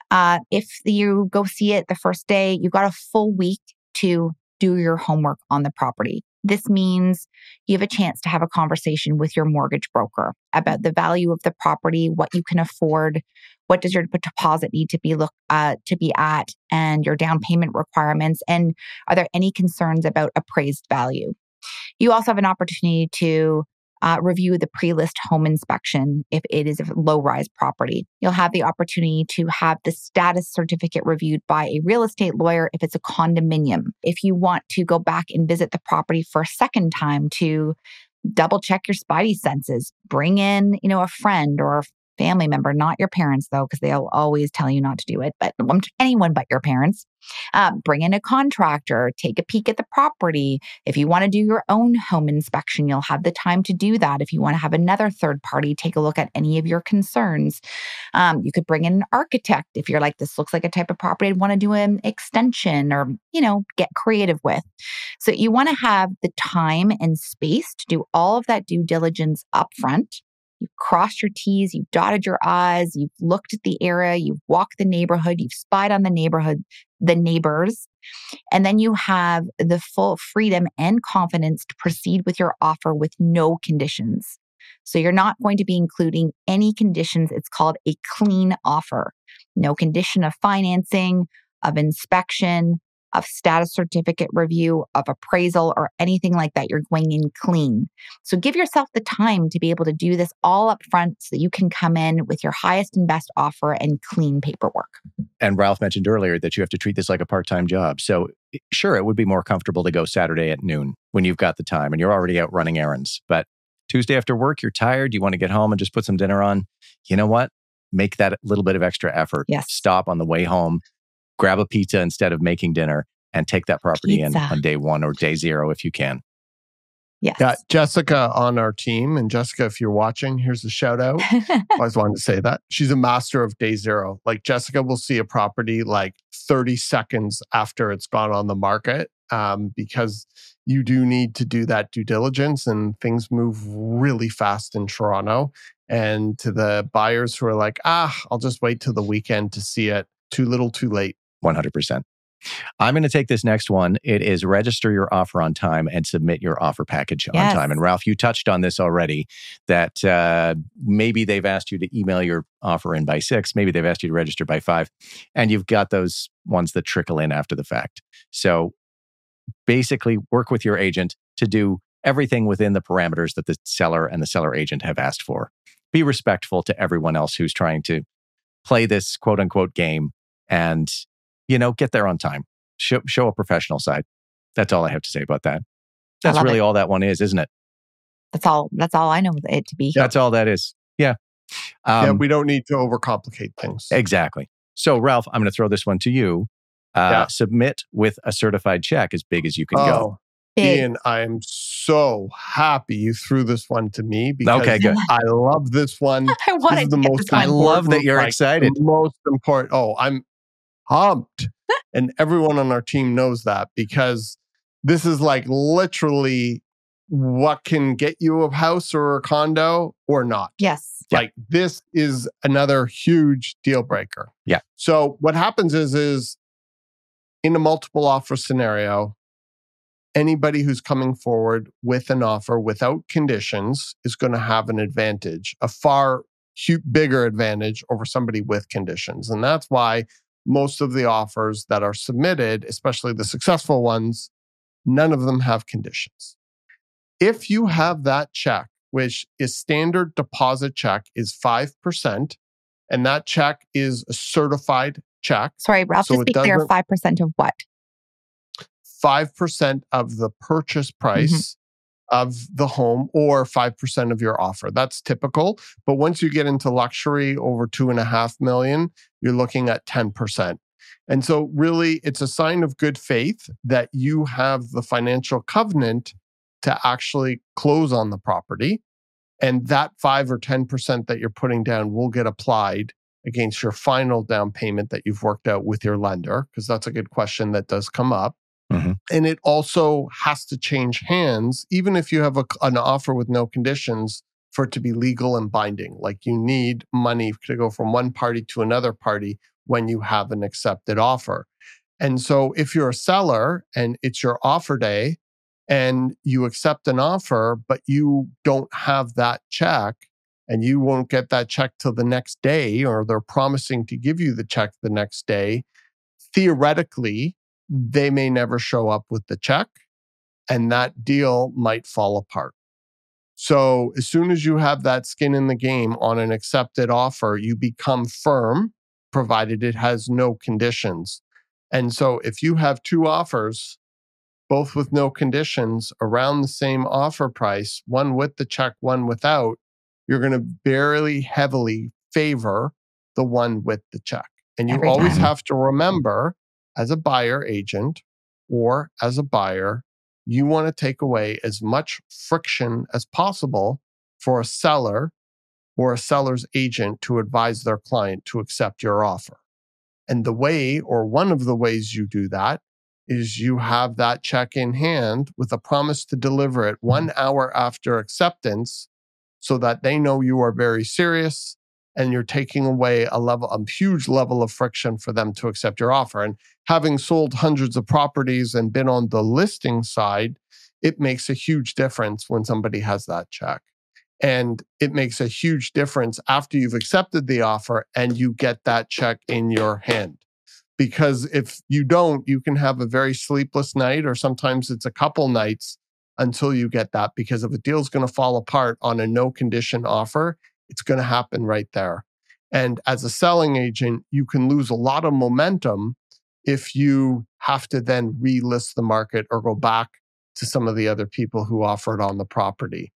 Uh, if you go see it the first day, you've got a full week to do your homework on the property. This means you have a chance to have a conversation with your mortgage broker about the value of the property, what you can afford, what does your deposit need to be look uh, to be at, and your down payment requirements, and are there any concerns about appraised value? You also have an opportunity to uh, review the pre list home inspection if it is a low rise property. You'll have the opportunity to have the status certificate reviewed by a real estate lawyer if it's a condominium. If you want to go back and visit the property for a second time to double check your spidey senses, bring in, you know, a friend or family member, not your parents, though, because they'll always tell you not to do it, but anyone but your parents. Uh, bring in a contractor, take a peek at the property. If you want to do your own home inspection, you'll have the time to do that. If you want to have another third party take a look at any of your concerns, um, you could bring in an architect if you're like, this looks like a type of property I'd want to do an extension or, you know, get creative with. So you want to have the time and space to do all of that due diligence upfront You've crossed your T's, you've dotted your I's, you've looked at the area, you've walked the neighborhood, you've spied on the neighborhood, the neighbors. And then you have the full freedom and confidence to proceed with your offer with no conditions. So you're not going to be including any conditions. It's called a clean offer. No condition of financing, of inspection, of status certificate review, of appraisal, or anything like that. You're going in clean. So give yourself the time to be able to do this all up front so that you can come in with your highest and best offer and clean paperwork. And Ralph mentioned earlier that you have to treat this like a part time job. So, sure, it would be more comfortable to go Saturday at noon when you've got the time and you're already out running errands. But Tuesday after work, you're tired, you want to get home and just put some dinner on. You know what? Make that little bit of extra effort. Yes. Stop on the way home grab a pizza instead of making dinner and take that property Pizza. in on day one or day zero if you can. Yes. Got Jessica on our team. And Jessica, if you're watching, here's a shout out. I always wanted to say that. She's a master of day zero. Like Jessica will see a property like 30 seconds after it's gone on the market um, because you do need to do that due diligence and things move really fast in Toronto. And to the buyers who are like, ah, I'll just wait till the weekend to see it, too little, too late. 100%. I'm going to take this next one. It is register your offer on time and submit your offer package Yes. on time. And Ralph, you touched on this already that uh, maybe they've asked you to email your offer in by six, maybe they've asked you to register by five, and you've got those ones that trickle in after the fact. So basically, work with your agent to do everything within the parameters that the seller and the seller agent have asked for. Be respectful to everyone else who's trying to play this quote unquote game and you know, get there on time. Show, show a professional side. That's all I have to say about that. That's really it. all that one is, isn't it? That's all. That's all I know it to be. That's all that is. Yeah. yeah, Um, we don't need to overcomplicate things. exactly. So, Ralph, I'm going to throw this one to you. Uh, Yeah. Submit with a certified check as big as you can go. Oh, Big. Ian, I am so happy you threw this one to me because Okay, good. I love this one. I This wanted is to the get most this. I love that you're like, excited. Most important. Oh, I'm pumped. and everyone on our team knows that because this is like literally what can get you a house or a condo or not. Yes. Yeah. Like this is another huge deal breaker. Yeah. So what happens is is in a multiple offer scenario, anybody who's coming forward with an offer without conditions is going to have an advantage, a far hu- bigger advantage over somebody with conditions. And that's why most of the offers that are submitted, especially the successful ones, none of them have conditions. If you have that check, which is standard deposit check is 5%, and that check is a certified check. Sorry, Ralph, So just be clear doesn't- 5% of what? 5% of the purchase mm-hmm. price of the home or 5% of your offer. That's typical. But once you get into luxury over two and a half million, you're looking at 10%. And so, really, it's a sign of good faith that you have the financial covenant to actually close on the property. And that 5 or 10% that you're putting down will get applied against your final down payment that you've worked out with your lender, because that's a good question that does come up. Mm-hmm. And it also has to change hands, even if you have a, an offer with no conditions for it to be legal and binding. Like you need money to go from one party to another party when you have an accepted offer. And so if you're a seller and it's your offer day and you accept an offer, but you don't have that check and you won't get that check till the next day, or they're promising to give you the check the next day, theoretically, they may never show up with the check and that deal might fall apart. So, as soon as you have that skin in the game on an accepted offer, you become firm, provided it has no conditions. And so, if you have two offers, both with no conditions around the same offer price, one with the check, one without, you're going to very heavily favor the one with the check. And you Every always time. have to remember as a buyer agent or as a buyer, you want to take away as much friction as possible for a seller or a seller's agent to advise their client to accept your offer. And the way, or one of the ways you do that, is you have that check in hand with a promise to deliver it mm-hmm. one hour after acceptance so that they know you are very serious and you're taking away a level, a huge level of friction for them to accept your offer. And having sold hundreds of properties and been on the listing side, it makes a huge difference when somebody has that check. And it makes a huge difference after you've accepted the offer and you get that check in your hand. Because if you don't, you can have a very sleepless night, or sometimes it's a couple nights until you get that. Because if a deal's going to fall apart on a no condition offer, it's going to happen right there. And as a selling agent, you can lose a lot of momentum if you have to then relist the market or go back to some of the other people who offered on the property.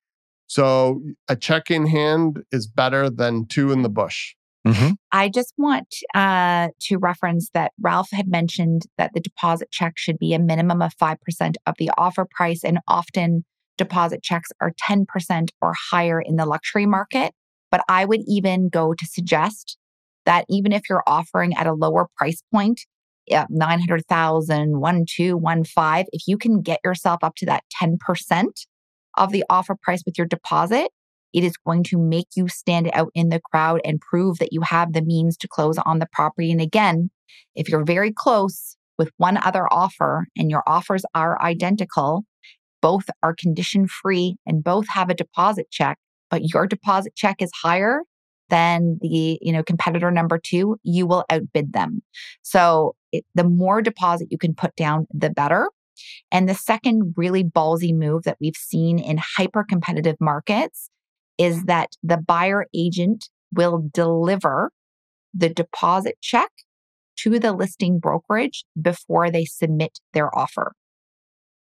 So a check in hand is better than two in the bush. Mhm. I just want uh, to reference that Ralph had mentioned that the deposit check should be a minimum of 5% of the offer price. And often deposit checks are 10% or higher in the luxury market. But I would even go to suggest that even if you're offering at a lower price point, yeah, 900,000, 1, 2, 1, 5, if you can get yourself up to that 10% of the offer price with your deposit, it is going to make you stand out in the crowd and prove that you have the means to close on the property. And again, if you're very close with one other offer and your offers are identical, both are condition free and both have a deposit check, Uh, your deposit check is higher than the you know competitor number 2, you will outbid them. So, it, the more deposit you can put down, the better. And the second really ballsy move that we've seen in hyper competitive markets is that the buyer agent will deliver the deposit check to the listing brokerage before they submit their offer.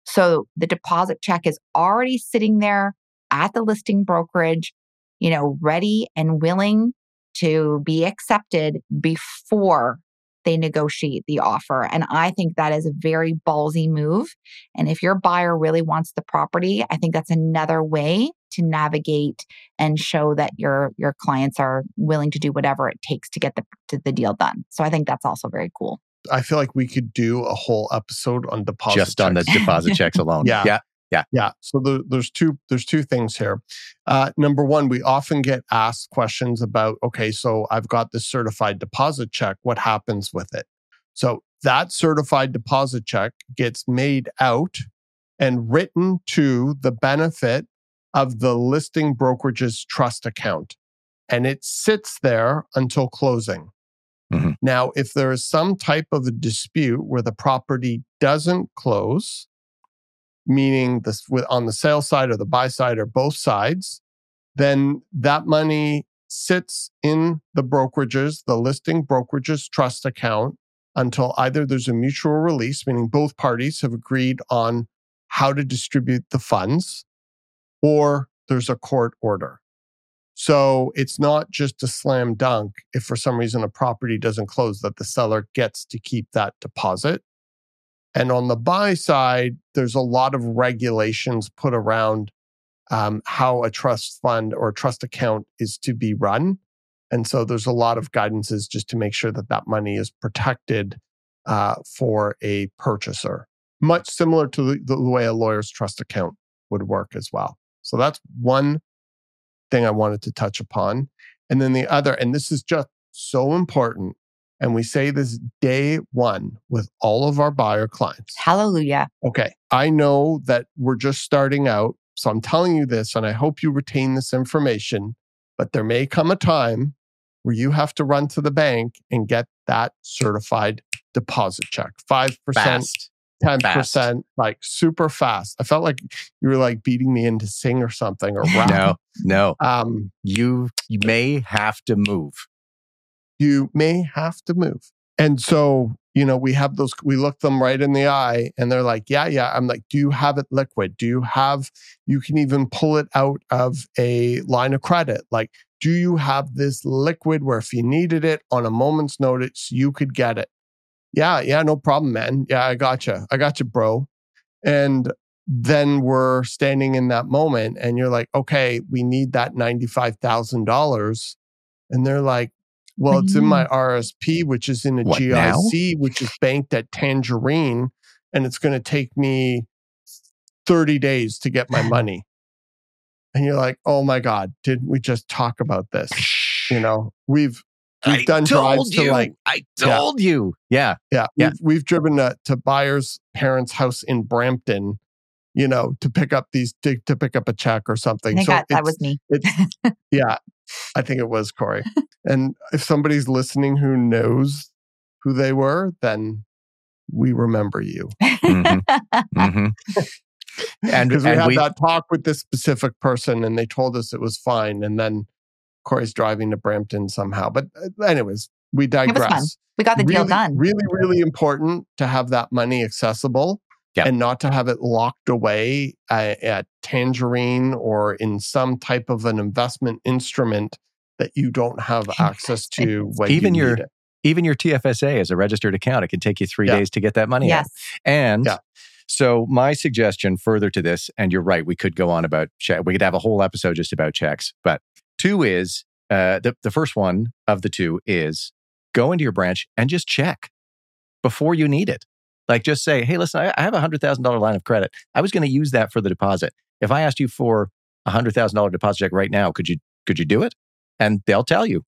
So the deposit check is already sitting there at the listing brokerage, you know, ready and willing to be accepted before they negotiate the offer. And I think that is a very ballsy move. And if your buyer really wants the property, I think that's another way to navigate and show that your your clients are willing to do whatever it takes to get the to the deal done. So I think that's also very cool. I feel like we could do a whole episode on deposit. Just on the deposit checks alone. Yeah. Yeah. Yeah. Yeah. So the, there's two there's two things here. Uh, number one, we often get asked questions about okay, so I've got this certified deposit check. What happens with it? So that certified deposit check gets made out and written to the benefit of the listing brokerage's trust account, and it sits there until closing. Mhm. Now, if there is some type of a dispute where the property doesn't close, meaning this with on the sale side or the buy side or both sides, then that money sits in the brokerages, the listing brokerages trust account until either there's a mutual release, meaning both parties have agreed on how to distribute the funds, or there's a court order. So it's not just a slam dunk if for some reason a property doesn't close that the seller gets to keep that deposit. And on the buy side, there's a lot of regulations put around um, how a trust fund or trust account is to be run. And so there's a lot of guidances just to make sure that that money is protected uh, for a purchaser, much similar to the, the way a lawyer's trust account would work as well. So that's one thing I wanted to touch upon. And then the other, and this is just so important, and we say this day one with all of our buyer clients. Hallelujah. Okay. I know that we're just starting out. So I'm telling you this, and I hope you retain this information, but there may come a time where you have to run to the bank and get that certified deposit check 5%, Fast. 10%, Fast. like super fast. I felt like you were like beating me into sing or something or rap. No, no. Um, You, you may have to move. You may have to move. And so, you know, we have those, we look them right in the eye and they're like, yeah, yeah. I'm like, do you have it liquid? Do you have, you can even pull it out of a line of credit? Like, do you have this liquid where if you needed it on a moment's notice, you could get it? Yeah, yeah, no problem, man. Yeah, I gotcha. I gotcha, bro. And then we're standing in that moment and you're like, okay, we need that $95,000. And they're like, well, it's in my mm. RSP, which is in a What, now? GIC, which is banked at Tangerine, and it's going to take me 30 days to get my money. And you're like, oh my God, didn't we just talk about this? You know, we've we've I done drives to like I Yeah. told you. Yeah. yeah, Yeah. We've, we've driven to, to buyer's parents' house in Brampton, you know, to pick up these to, to pick up a check or something. so that, that was me. it's yeah, I think it was Corey. and if somebody's listening who knows who they were, then we remember you Mhm. hmm And, because we and had we, that talk with this specific person, and they told us it was fine, and then Corey's driving to Brampton somehow. But uh, anyways, we digress. we got the really, deal done. Really, really important to have that money accessible Yeah. and not to have it locked away at, at Tangerine or in some type of an investment instrument that you don't have access to when Even you your- need it. even your TFSA is a registered account. It can take you three Yeah. days to get that money out. yes. And Yeah. so my suggestion further to this, and you're right, we could go on about check. We could have a whole episode just about checks. But two is uh, the the first one of the two is go into your branch and just check before you need it. Like just say, hey, listen, I, have a hundred thousand dollar line of credit. I was going to use that for the deposit. If I asked you for a hundred thousand dollar deposit check right now, could you could you do it? And they'll tell you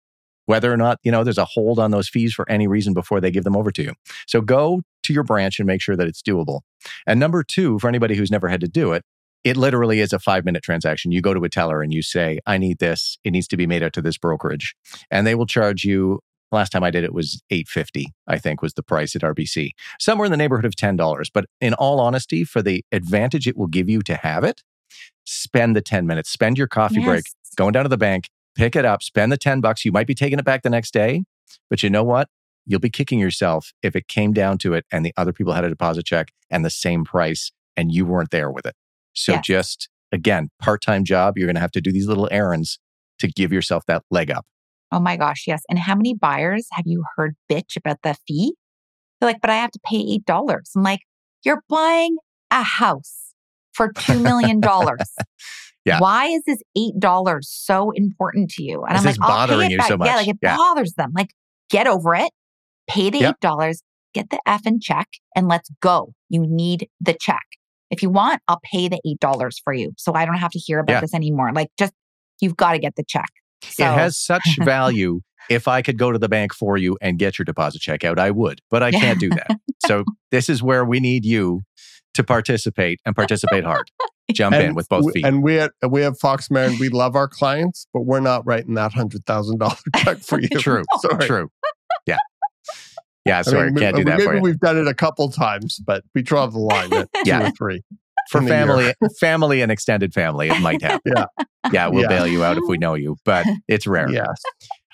whether or not you know there's a hold on those fees for any reason before they give them over to you. So go to your branch and make sure that it's doable. And number two, for anybody who's never had to do it, it literally is a five minute transaction. You go to a teller and you say, I need this. It needs to be made out to this brokerage. And they will charge you. Last time I did it was 850, I think was the price at RBC. Somewhere in the neighborhood of $10. But in all honesty, for the advantage it will give you to have it, spend the 10 minutes, spend your coffee break, going down to the bank, pick it up, spend the 10 bucks. You might be taking it back the next day, but you know what? You'll be kicking yourself if it came down to it and the other people had a deposit check and the same price and you weren't there with it. So Yes. just again, part-time job, you're going to have to do these little errands to give yourself that leg up. Oh my gosh, yes. And how many buyers have you heard bitch about the fee? They're like, but I have to pay $8. I'm like, you're buying a house for $2 million. Yeah. Why is this $8 so important to you? And I'm like, bothering it you back. so much. Yeah, like it Yeah. bothers them. Like, get over it, pay the Yep. $8, get the effing check, and let's go. You need the check. If you want, I'll pay the $8 for you. So I don't have to hear about Yeah. this anymore. Like, just, you've got to get the check. So, It has such value. If I could go to the bank for you and get your deposit check out, I would, but I Yeah. can't do that. So this is where we need you to participate and participate hard. Jump in with both feet. And we at, we have Fox Marin. We love our clients, but we're not writing that hundred thousand dollar check for you. True. Sorry. True. Yeah. Yeah. I Sorry, mean, can't we- do uh, that maybe for you. we've done it a couple times, but we draw the line at two or three. For family, family and extended family, it might happen. Yeah. Yeah, we'll Yeah. bail you out if we know you, but it's rare. Yes.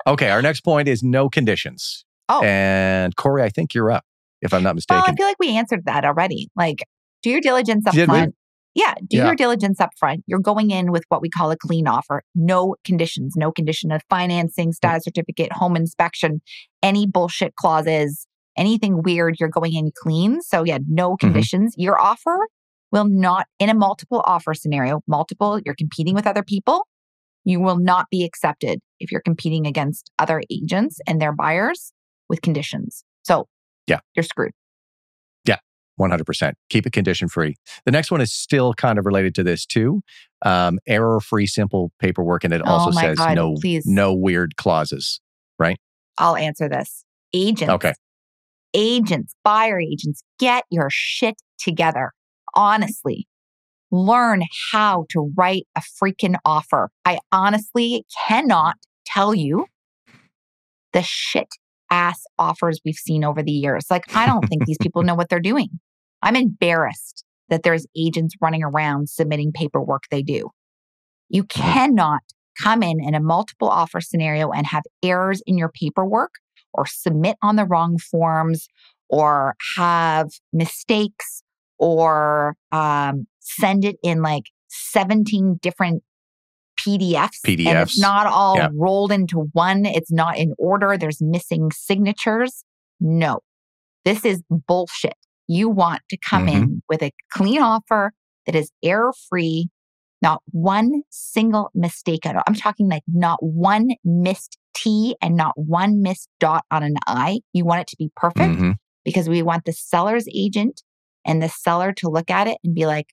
Okay, our next point is no conditions. Oh. And Corey, I think you're up, if I'm not mistaken. Well, I feel like we answered that already. Like, do your diligence up Did we? front. Yeah, do Yeah. your diligence up front. You're going in with what we call a clean offer. No conditions, no condition of financing, status certificate, home inspection, any bullshit clauses, anything weird. You're going in clean. So, yeah, no mm-hmm. conditions. Your offer will not, in a multiple offer scenario, multiple, you're competing with other people, you will not be accepted if you're competing against other agents and their buyers with conditions. So, Yeah. you're screwed. Yeah, 100%. Keep it condition free. The next one is still kind of related to this too. Um, error free, simple paperwork. And it Oh also says God, no, please. no weird clauses. Right? I'll answer this. Agents. Okay. Agents, buyer agents, get your shit together. Honestly, learn how to write a freaking offer. I honestly cannot tell you the shit ass offers we've seen over the years. Like, I don't think these people know what they're doing. I'm embarrassed that there's agents running around submitting paperwork they do. You cannot come in in a multiple offer scenario and have errors in your paperwork or submit on the wrong forms or have mistakes or um, send it in like 17 different PDFs. And PDFs. it's not all Yeah. rolled into one. It's not in order. There's missing signatures. No, this is bullshit. You want to come Mhm. in with a clean offer that is error free, not one single mistake at all. I'm talking like not one missed T and not one missed dot on an I. You want it to be perfect Mhm. because we want the seller's agent and the seller to look at it and be like,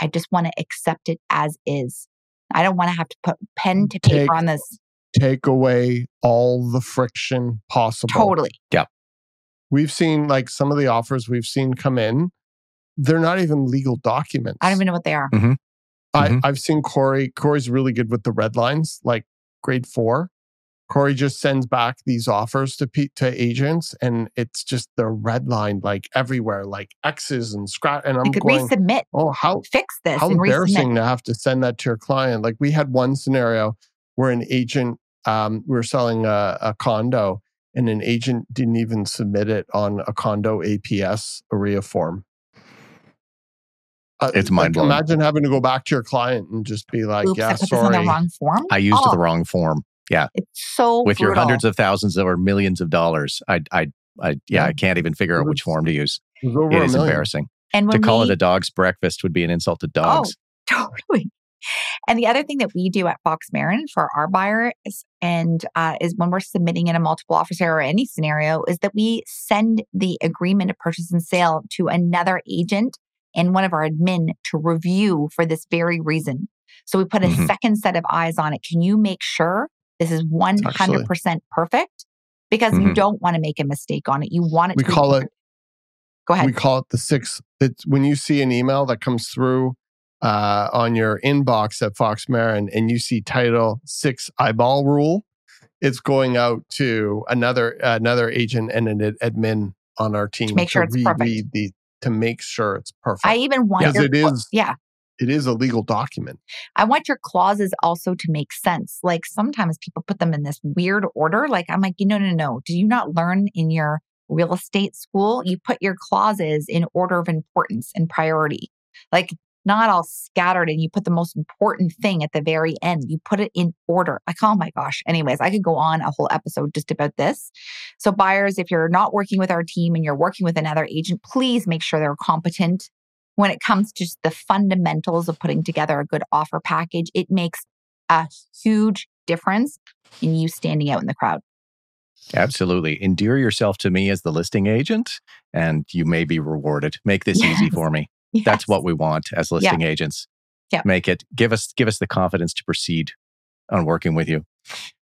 I just want to accept it as is. I don't want to have to put pen to paper Take- on this. Take away all the friction possible. Totally. Yeah. We've seen like some of the offers we've seen come in. They're not even legal documents. I don't even know what they are. I, Mhm. I've seen Corey. Corey's really good with the red lines, like grade four. Corey just sends back these offers to pe- to agents, and it's just they're redlined like everywhere, like X's and scratch. And I'm you could going, resubmit, oh, how fix this, how and embarrassing resubmit. to have to send that to your client. Like we had one scenario where an agent, um, we were selling a, a condo, and an agent didn't even submit it on a condo APS OREA form. Uh, It's mind-blowing. Imagine having to go back to your client and just be like, Oops, "Yeah, I sorry." the wrong form. I used oh, the wrong form It's so with your hundreds of thousands or millions of dollars. I, I, I, yeah, Yeah. I can't even figure out which form to use. It was over It a is embarrassing. and To call we, it a dog's breakfast would be an insult to dogs. Oh, Totally. And the other thing that we do at Fox Marin for our buyers and uh, is when we're submitting in a multiple offer scenario or any scenario is that we send the agreement of purchase and sale to another agent and one of our admin to review for this very reason. So we put a Mhm. second set of eyes on it. Can you make sure this is 100% perfect? Because you Mhm. don't want to make a mistake on it. You want it We to be call it- Go ahead. We call it the six. It's when you see an email that comes through uh, on your inbox at Fox Marin and you see title six eyeball rule, it's going out to another another agent and an admin on our team to make sure it's perfect. the to make sure it's perfect. I even want because it is yeah. It is a legal document. I want your clauses also to make sense. Like sometimes people put them in this weird order. Like I'm like, no, no, no. Do you not learn in your real estate school? You put your clauses in order of importance and priority. Like not all scattered and you put the most important thing at the very end. You put it in order. Like, oh my gosh. Anyways, I could go on a whole episode just about this. So buyers, if you're not working with our team and you're working with another agent, please make sure they're competent when it comes to just the fundamentals of putting together a good offer package, it makes a huge difference in you standing out in the crowd. Absolutely. Endear yourself to me as the listing agent, and you may be rewarded. Make this easy for me. Yes. That's what we want as listing agents. Yeah. Make it give us give us the confidence to proceed on working with you.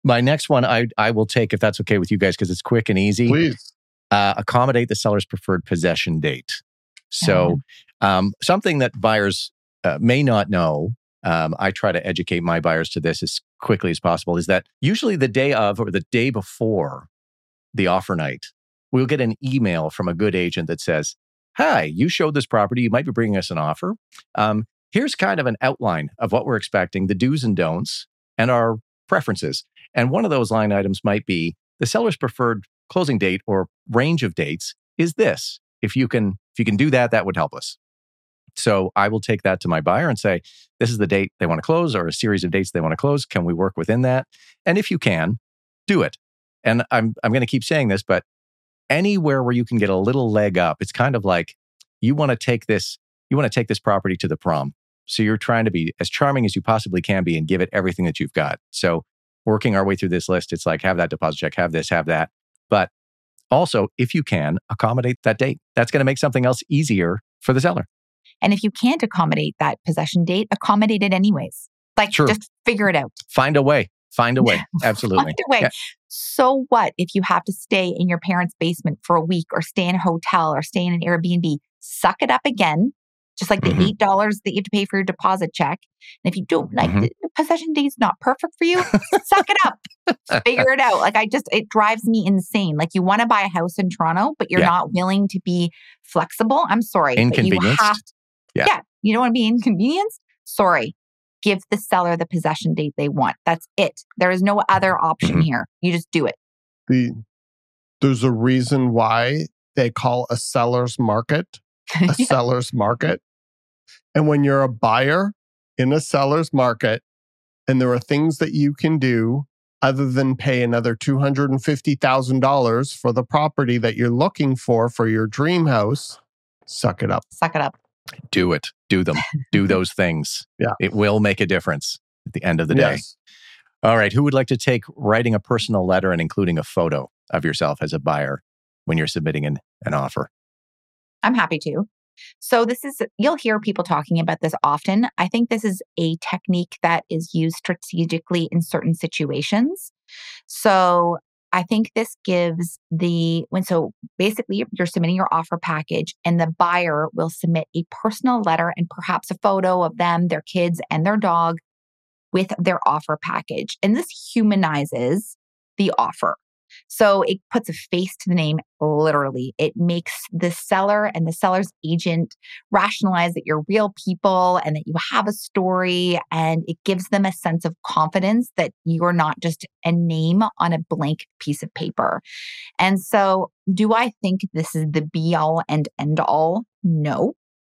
My next one I I will take if that's okay with you guys because it's quick and easy. Please. Uh, accommodate the seller's preferred possession date. So um, something that buyers uh, may not know. Um, I try to educate my buyers to this as quickly as possible. Is that usually the day of or the day before the offer night, we'll get an email from a good agent that says, Hi, you showed this property. You might be bringing us an offer. Um, here's kind of an outline of what we're expecting, the do's and don'ts, and our preferences. And one of those line items might be the seller's preferred closing date or range of dates is this. If you can, if you can do that, that would help us. So I will take that to my buyer and say, this is the date they want to close or a series of dates they want to close. Can we work within that? And if you can, do it. And I'm, I'm going to keep saying this, but anywhere where you can get a little leg up, it's kind of like you want to take this, you want to take this property to the prom. So you're trying to be as charming as you possibly can be and give it everything that you've got. So working our way through this list, it's like have that deposit check, have this, have that. But also, if you can, accommodate that date. That's going to make something else easier for the seller. And if you can't accommodate that possession date, accommodate it anyways. Like True. just figure it out. Find a way. Find a way. Absolutely. Find a way. Yeah. So what if you have to stay in your parents' basement for a week or stay in a hotel or stay in an Airbnb? Suck it up again. Just like the mm-hmm. eight dollars that you have to pay for your deposit check. And if you don't like mm-hmm. the, the possession date is not perfect for you, suck it up. Figure it out. Like I just it drives me insane. Like you want to buy a house in Toronto, but you're yeah. not willing to be flexible. I'm sorry. Inconvenienced. you have yeah. yeah. You don't want to be inconvenienced? Sorry. Give the seller the possession date they want. That's it. There is no other option mm-hmm. here. You just do it. The there's a reason why they call a seller's market a yeah. seller's market. And when you're a buyer in a seller's market and there are things that you can do other than pay another $250,000 for the property that you're looking for for your dream house, suck it up. Suck it up. Do it. Do them. Do those things. Yeah. It will make a difference at the end of the day. Yes. All right. Who would like to take writing a personal letter and including a photo of yourself as a buyer when you're submitting an, an offer? I'm happy to. So, this is, you'll hear people talking about this often. I think this is a technique that is used strategically in certain situations. So, I think this gives the when so basically you're submitting your offer package and the buyer will submit a personal letter and perhaps a photo of them, their kids and their dog with their offer package. And this humanizes the offer. So it puts a face to the name literally. It makes the seller and the seller's agent rationalize that you're real people and that you have a story. And it gives them a sense of confidence that you're not just a name on a blank piece of paper. And so, do I think this is the be all and end all? No.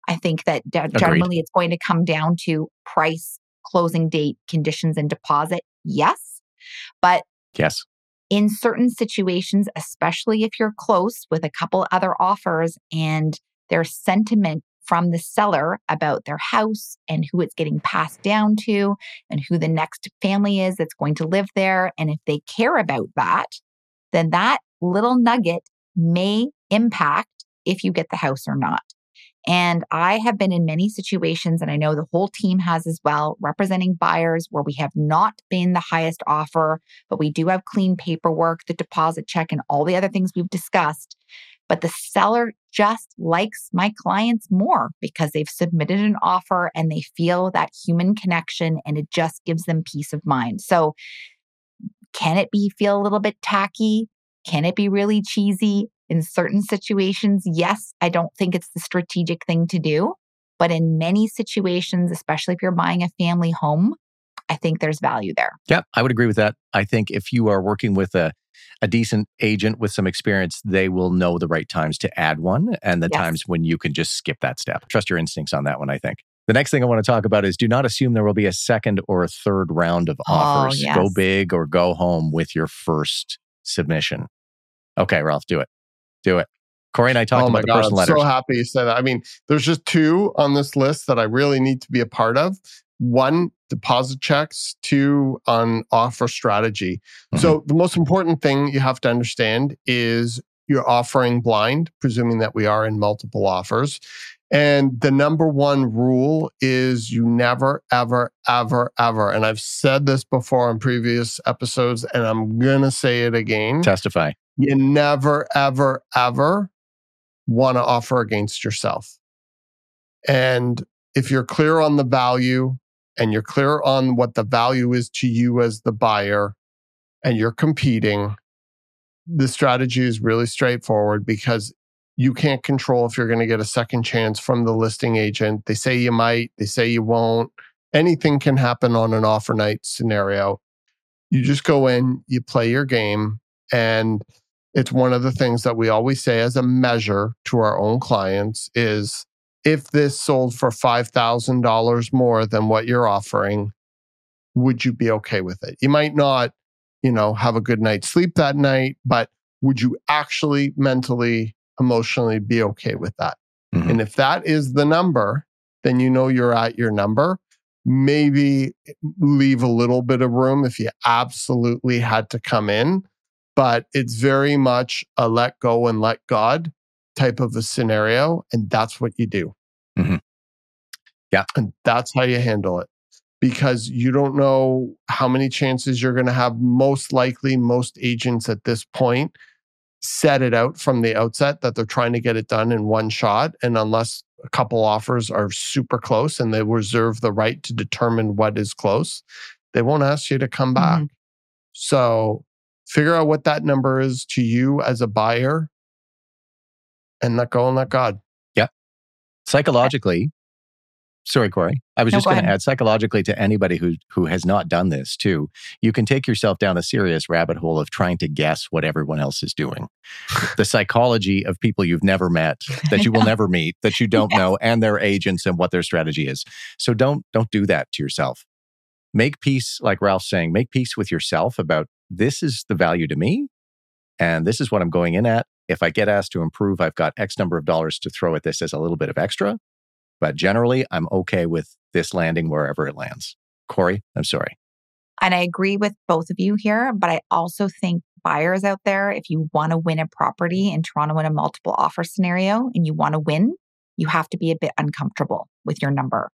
I think that generally Agreed. it's going to come down to price, closing date, conditions, and deposit. Yes. But yes in certain situations, especially if you're close with a couple other offers and there's sentiment from the seller about their house and who it's getting passed down to and who the next family is that's going to live there. And if they care about that, then that little nugget may impact if you get the house or not. And I have been in many situations, and I know the whole team has as well, representing buyers where we have not been the highest offer, but we do have clean paperwork, the deposit check, and all the other things we've discussed. But the seller just likes my clients more because they've submitted an offer and they feel that human connection and it just gives them peace of mind. So, can it be feel a little bit tacky? Can it be really cheesy? In certain situations, yes, I don't think it's the strategic thing to do. But in many situations, especially if you're buying a family home, I think there's value there. Yeah, I would agree with that. I think if you are working with a, a decent agent with some experience, they will know the right times to add one and the yes. times when you can just skip that step. Trust your instincts on that one, I think. The next thing I want to talk about is do not assume there will be a second or a third round of oh, offers. Yes. Go big or go home with your first submission. Okay, Ralph, do it. Do it. Corey and I talked oh about the God, personal I'm letters. So happy you said that. I mean, there's just two on this list that I really need to be a part of. One, deposit checks. Two, on offer strategy. Mm-hmm. So the most important thing you have to understand is you're offering blind, presuming that we are in multiple offers. And the number one rule is you never, ever, ever, ever, and I've said this before in previous episodes, and I'm going to say it again. Testify you never, ever, ever want to offer against yourself. And if you're clear on the value and you're clear on what the value is to you as the buyer and you're competing, the strategy is really straightforward because you can't control if you're going to get a second chance from the listing agent. They say you might, they say you won't. Anything can happen on an offer night scenario. You just go in, you play your game, and it's one of the things that we always say as a measure to our own clients is if this sold for $5,000 more than what you're offering, would you be okay with it? You might not, you know, have a good night's sleep that night, but would you actually mentally, emotionally be okay with that? Mm-hmm. And if that is the number, then you know you're at your number. Maybe leave a little bit of room if you absolutely had to come in, but it's very much a let go and let God type of a scenario. And that's what you do. Mm-hmm. Yeah. And that's how you handle it because you don't know how many chances you're going to have. Most likely, most agents at this point set it out from the outset that they're trying to get it done in one shot. And unless a couple offers are super close and they reserve the right to determine what is close, they won't ask you to come back. Mm-hmm. So figure out what that number is to you as a buyer and let go and let God. Yeah. Psychologically, sorry, Corey. I was no, just going to add psychologically to anybody who who has not done this too. You can take yourself down a serious rabbit hole of trying to guess what everyone else is doing. the psychology of people you've never met, that you will never meet, that you don't yeah. know, and their agents and what their strategy is. So don't don't do that to yourself. Make peace, like Ralph's saying, make peace with yourself about this is the value to me, and this is what I'm going in at. If I get asked to improve, I've got X number of dollars to throw at this as a little bit of extra. But generally, I'm okay with this landing wherever it lands. Corey, I'm sorry. And I agree with both of you here, but I also think buyers out there, if you want to win a property in Toronto in a multiple offer scenario and you want to win, you have to be a bit uncomfortable with your number.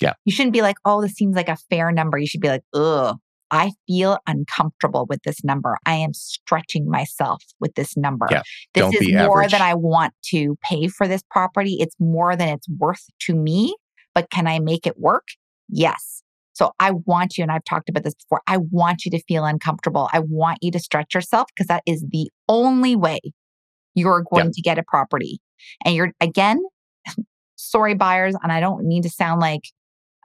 Yeah. You shouldn't be like, oh, this seems like a fair number. You should be like, ugh, I feel uncomfortable with this number. I am stretching myself with this number. Yeah, this is more average. than I want to pay for this property. It's more than it's worth to me, but can I make it work? Yes. So I want you, and I've talked about this before, I want you to feel uncomfortable. I want you to stretch yourself because that is the only way you're going yeah. to get a property. And you're, again, sorry, buyers, and I don't mean to sound like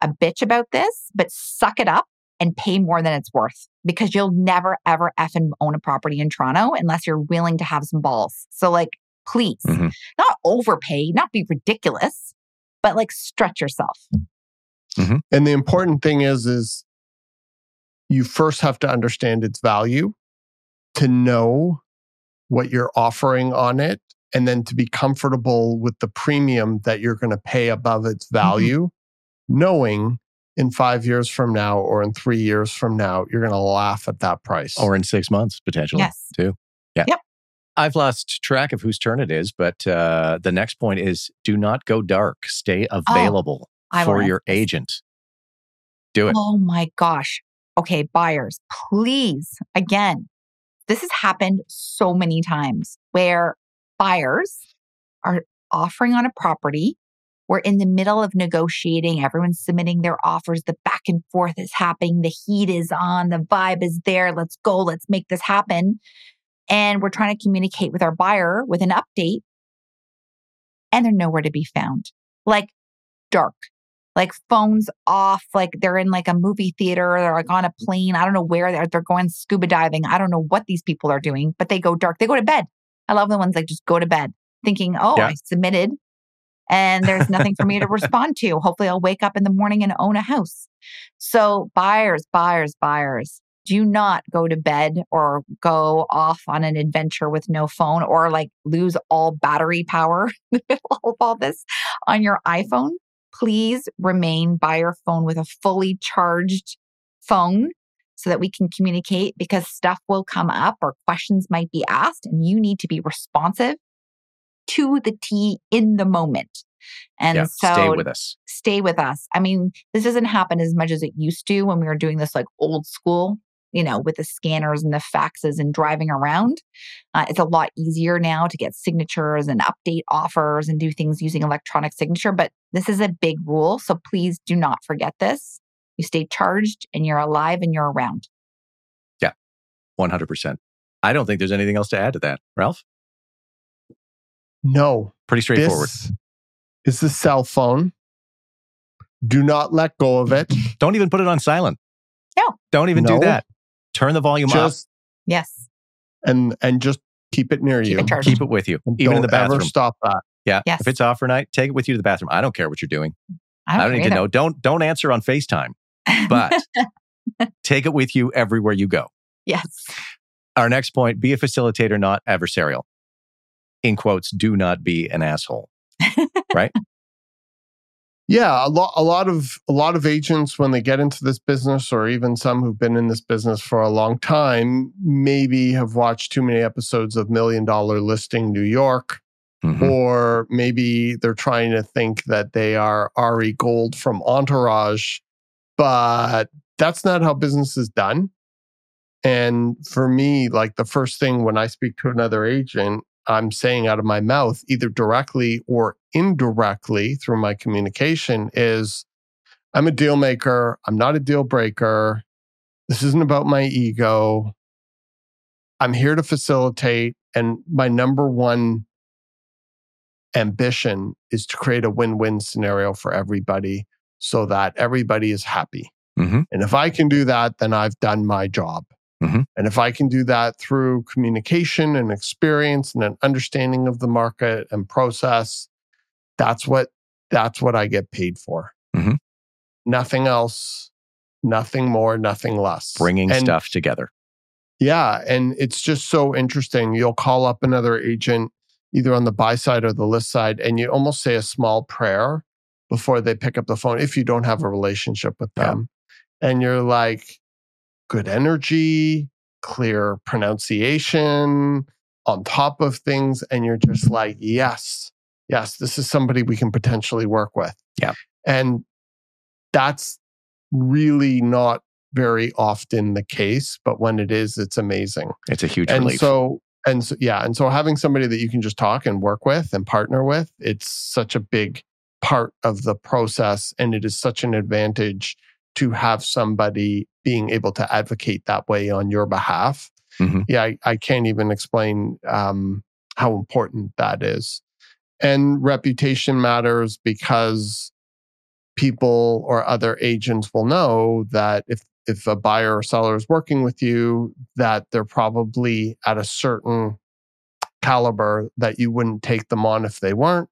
a bitch about this, but suck it up and pay more than it's worth because you'll never, ever effing own a property in Toronto unless you're willing to have some balls. So, like, please, mm-hmm. not overpay, not be ridiculous, but like stretch yourself. Mm-hmm. And the important thing is, is you first have to understand its value to know what you're offering on it and then to be comfortable with the premium that you're going to pay above its mm-hmm. value, mm-hmm. knowing in five years from now or in three years from now, you're going to laugh at that price. Or in six months, potentially, yes. too. Yeah. Yep. I've lost track of whose turn it is, but uh, the next point is do not go dark. Stay oh, available oh, for your agent. Do it. Oh my gosh. Okay, buyers, please, again, this has happened so many times where buyers are offering on a property we're in the middle of negotiating. Everyone's submitting their offers. The back and forth is happening. The heat is on. The vibe is there. Let's go. Let's make this happen. And we're trying to communicate with our buyer with an update. And they're nowhere to be found. Like dark, like phones off, like they're in like a movie theater. They're like on a plane. I don't know where they're, they're going scuba diving. I don't know what these people are doing, but they go dark. They go to bed. I love the ones like just go to bed thinking, oh, yeah. I submitted and there's nothing for me to respond to. Hopefully, I'll wake up in the morning and own a house. So, buyers, buyers, buyers, do not go to bed or go off on an adventure with no phone or like lose all battery power in the middle of all this on your iPhone. Please remain by your phone with a fully charged phone so that we can communicate because stuff will come up or questions might be asked and you need to be responsive to the T in the moment. And yeah, so stay with us. Stay with us. I mean, this doesn't happen as much as it used to when we were doing this like old school, you know, with the scanners and the faxes and driving around. Uh, it's a lot easier now to get signatures and update offers and do things using electronic signature. But this is a big rule. So please do not forget this. You stay charged and you're alive and you're around. Yeah, 100%. I don't think there's anything else to add to that. Ralph? No. Pretty straightforward. This is the cell phone. Do not let go of it. Don't even put it on silent. No. Don't even No. do that. Turn the volume Just Yes. and and just keep it near Keep you. it Keep it with you, And even in the don't ever bathroom. stop that. Yeah. Yes. If it's off for night, take it with you to the bathroom. I don't care what you're doing. I I don't, don't need to know. Don't don't answer on FaceTime, but take it with you everywhere you go. yes. Our next point: be a facilitator, not adversarial. In quotes, do not be an asshole. Right? Yeah, a lot a lot of a lot of agents when they get into this business or even some who've been in this business for a long time maybe have watched too many episodes of Million Dollar Listing New York Mhm. or maybe they're trying to think that they are Ari Gold from Entourage, but that's not how business is done. And for me, like the first thing when I speak to another agent, I'm saying out of my mouth, either directly or indirectly through my communication, is I'm a deal maker. I'm not a deal breaker. This isn't about my ego. I'm here to facilitate. And my number one ambition is to create a win win scenario for everybody so that everybody is happy. Mhm. And if I can do that, then I've done my job. Mhm. And if I can do that through communication and experience and an understanding of the market and process, that's what that's what I get paid for. Mhm. Nothing else, nothing more, nothing less. Bringing And- stuff together. yeah. And it's just so interesting. You'll call up another agent, either on the buy side or the list side, and you almost say a small prayer before they pick up the phone if you don't have a relationship with Yeah. them. And you're like, good energy, clear pronunciation, on top of things. And you're just mm-hmm. like, yes, yes, this is somebody we can potentially work with. Yeah. And that's really not very often the case, but when it is, it's amazing. It's a huge and relief. so, and so, yeah, and so having somebody that you can just talk and work with and partner with, it's such a big part of the process, and it is such an advantage to have somebody being able to advocate that way on your behalf. Mhm. Yeah, I, I can't even explain um, how important that is. And reputation matters because people or other agents will know that if if a buyer or seller is working with you that they're probably at a certain caliber that you wouldn't take them on if they weren't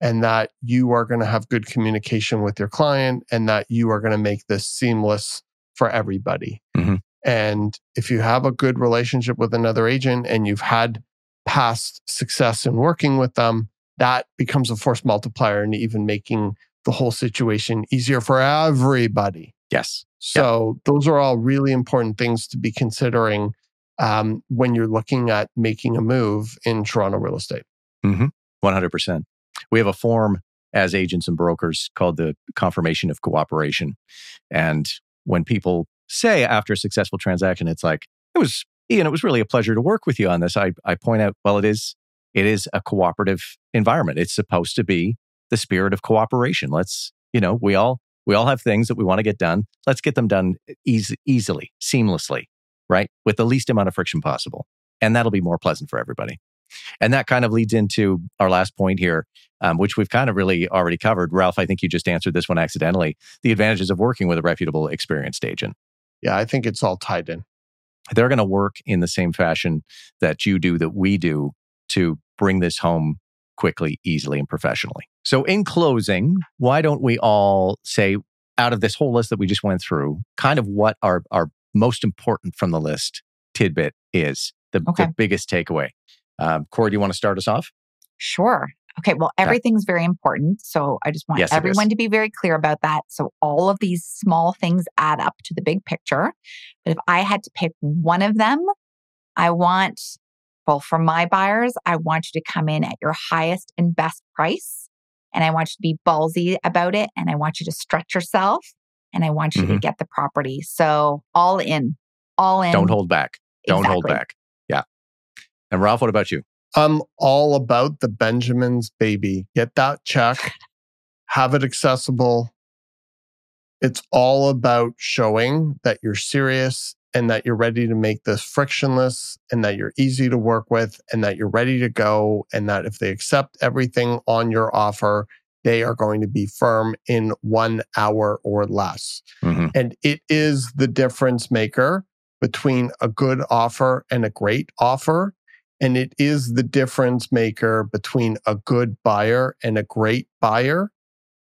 and that you are going to have good communication with your client and that you are going to make this seamless for everybody Mhm. and if you have a good relationship with another agent and you've had past success in working with them that becomes a force multiplier and even making the whole situation easier for everybody. yes. So those are all really important things to be considering um, when you're looking at making a move in Toronto real estate. 100%. We have a form as agents and brokers called the confirmation of cooperation. And when people say after a successful transaction, it's like, it was, Ian, it was really a pleasure to work with you on this. I, I point out, well, it is, it is a cooperative environment. It's supposed to be the spirit of cooperation. Let's, you know, we all, we all have things that we want to get done. Let's get them done easy, easily, seamlessly, right? With the least amount of friction possible. And that'll be more pleasant for everybody. And that kind of leads into our last point here, um, which we've kind of really already covered. Ralph, I think you just answered this one accidentally. The advantages of working with a reputable, experienced agent. Yeah, I think it's all tied in. They're going to work in the same fashion that you do, that we do to bring this home quickly, easily, and professionally. So, in closing, why don't we all say, out of this whole list that we just went through, kind of what our, our most important from the list tidbit is, the, Okay. the biggest takeaway? Um, Corey, do you want to start us off? Sure. Okay. Well, everything's very important. So I just want Yes, everyone to be very clear about that. So all of these small things add up to the big picture. But if I had to pick one of them, I want, well, for my buyers, I want you to come in at your highest and best price. And I want you to be ballsy about it. And I want you to stretch yourself. And I want you to Mhm. get the property. So all in, all in. Don't hold back. Don't hold back. And Ralph, what about you? I'm all about the Benjamin's baby. Get that check, have it accessible. It's all about showing that you're serious and that you're ready to make this frictionless and that you're easy to work with and that you're ready to go and that if they accept everything on your offer, they are going to be firm in one hour or less. Mm-hmm. And it is the difference maker between a good offer and a great offer. And it is the difference maker between a good buyer and a great buyer.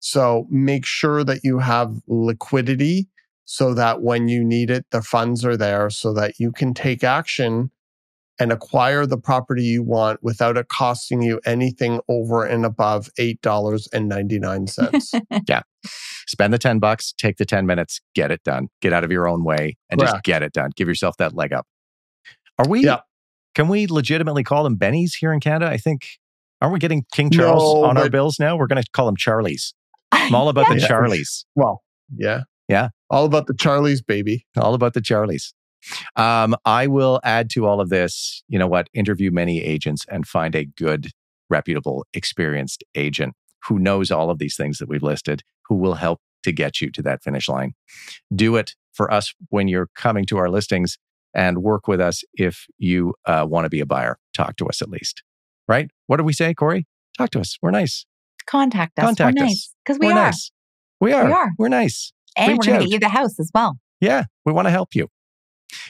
So make sure that you have liquidity so that when you need it, the funds are there so that you can take action and acquire the property you want without it costing you anything over and above $8.99. yeah. Spend the 10 bucks, take the 10 minutes, get it done. Get out of your own way and Correct. just get it done. Give yourself that leg up. Are we, yeah. Can we legitimately call them Bennies here in Canada? I think, aren't we getting King Charles no, on our bills now? We're going to call them Charlies. I'm all about yeah. the Charlies. Well, yeah. Yeah. All about the Charlies, baby. All about the Charlies. Um, I will add to all of this, you know what, interview many agents and find a good, reputable, experienced agent who knows all of these things that we've listed, who will help to get you to that finish line. Do it for us when you're coming to our listings and work with us if you uh, want to be a buyer. Talk to us at least, right? What do we say, Corey? Talk to us. We're nice. Contact us. Contact We're us. nice. Because we We're are. Nice. We are. We are. We're nice. And Reach we're going to get you the house as well. Yeah. We want to help you.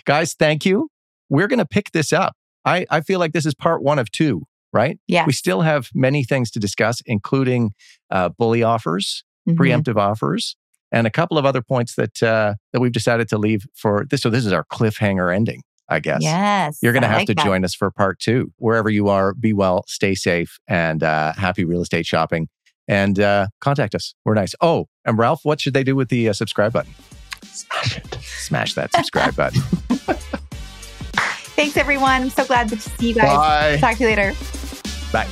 Guys, thank you. We're going to pick this up. I, I feel like this is part one of two, right? Yeah. We still have many things to discuss, including uh, bully offers, mm-hmm. preemptive offers, and a couple of other points that uh, that we've decided to leave for this. So this is our cliffhanger ending. I guess. Yes. You're going to have like to that. join us for part two. Wherever you are, be well, stay safe, and uh, happy real estate shopping. And uh, contact us. We're nice. Oh, and Ralph, what should they do with the uh, subscribe button? Smash it. Smash that subscribe button. Thanks, everyone. I'm so glad to see you guys. Bye. Talk to you later. Bye.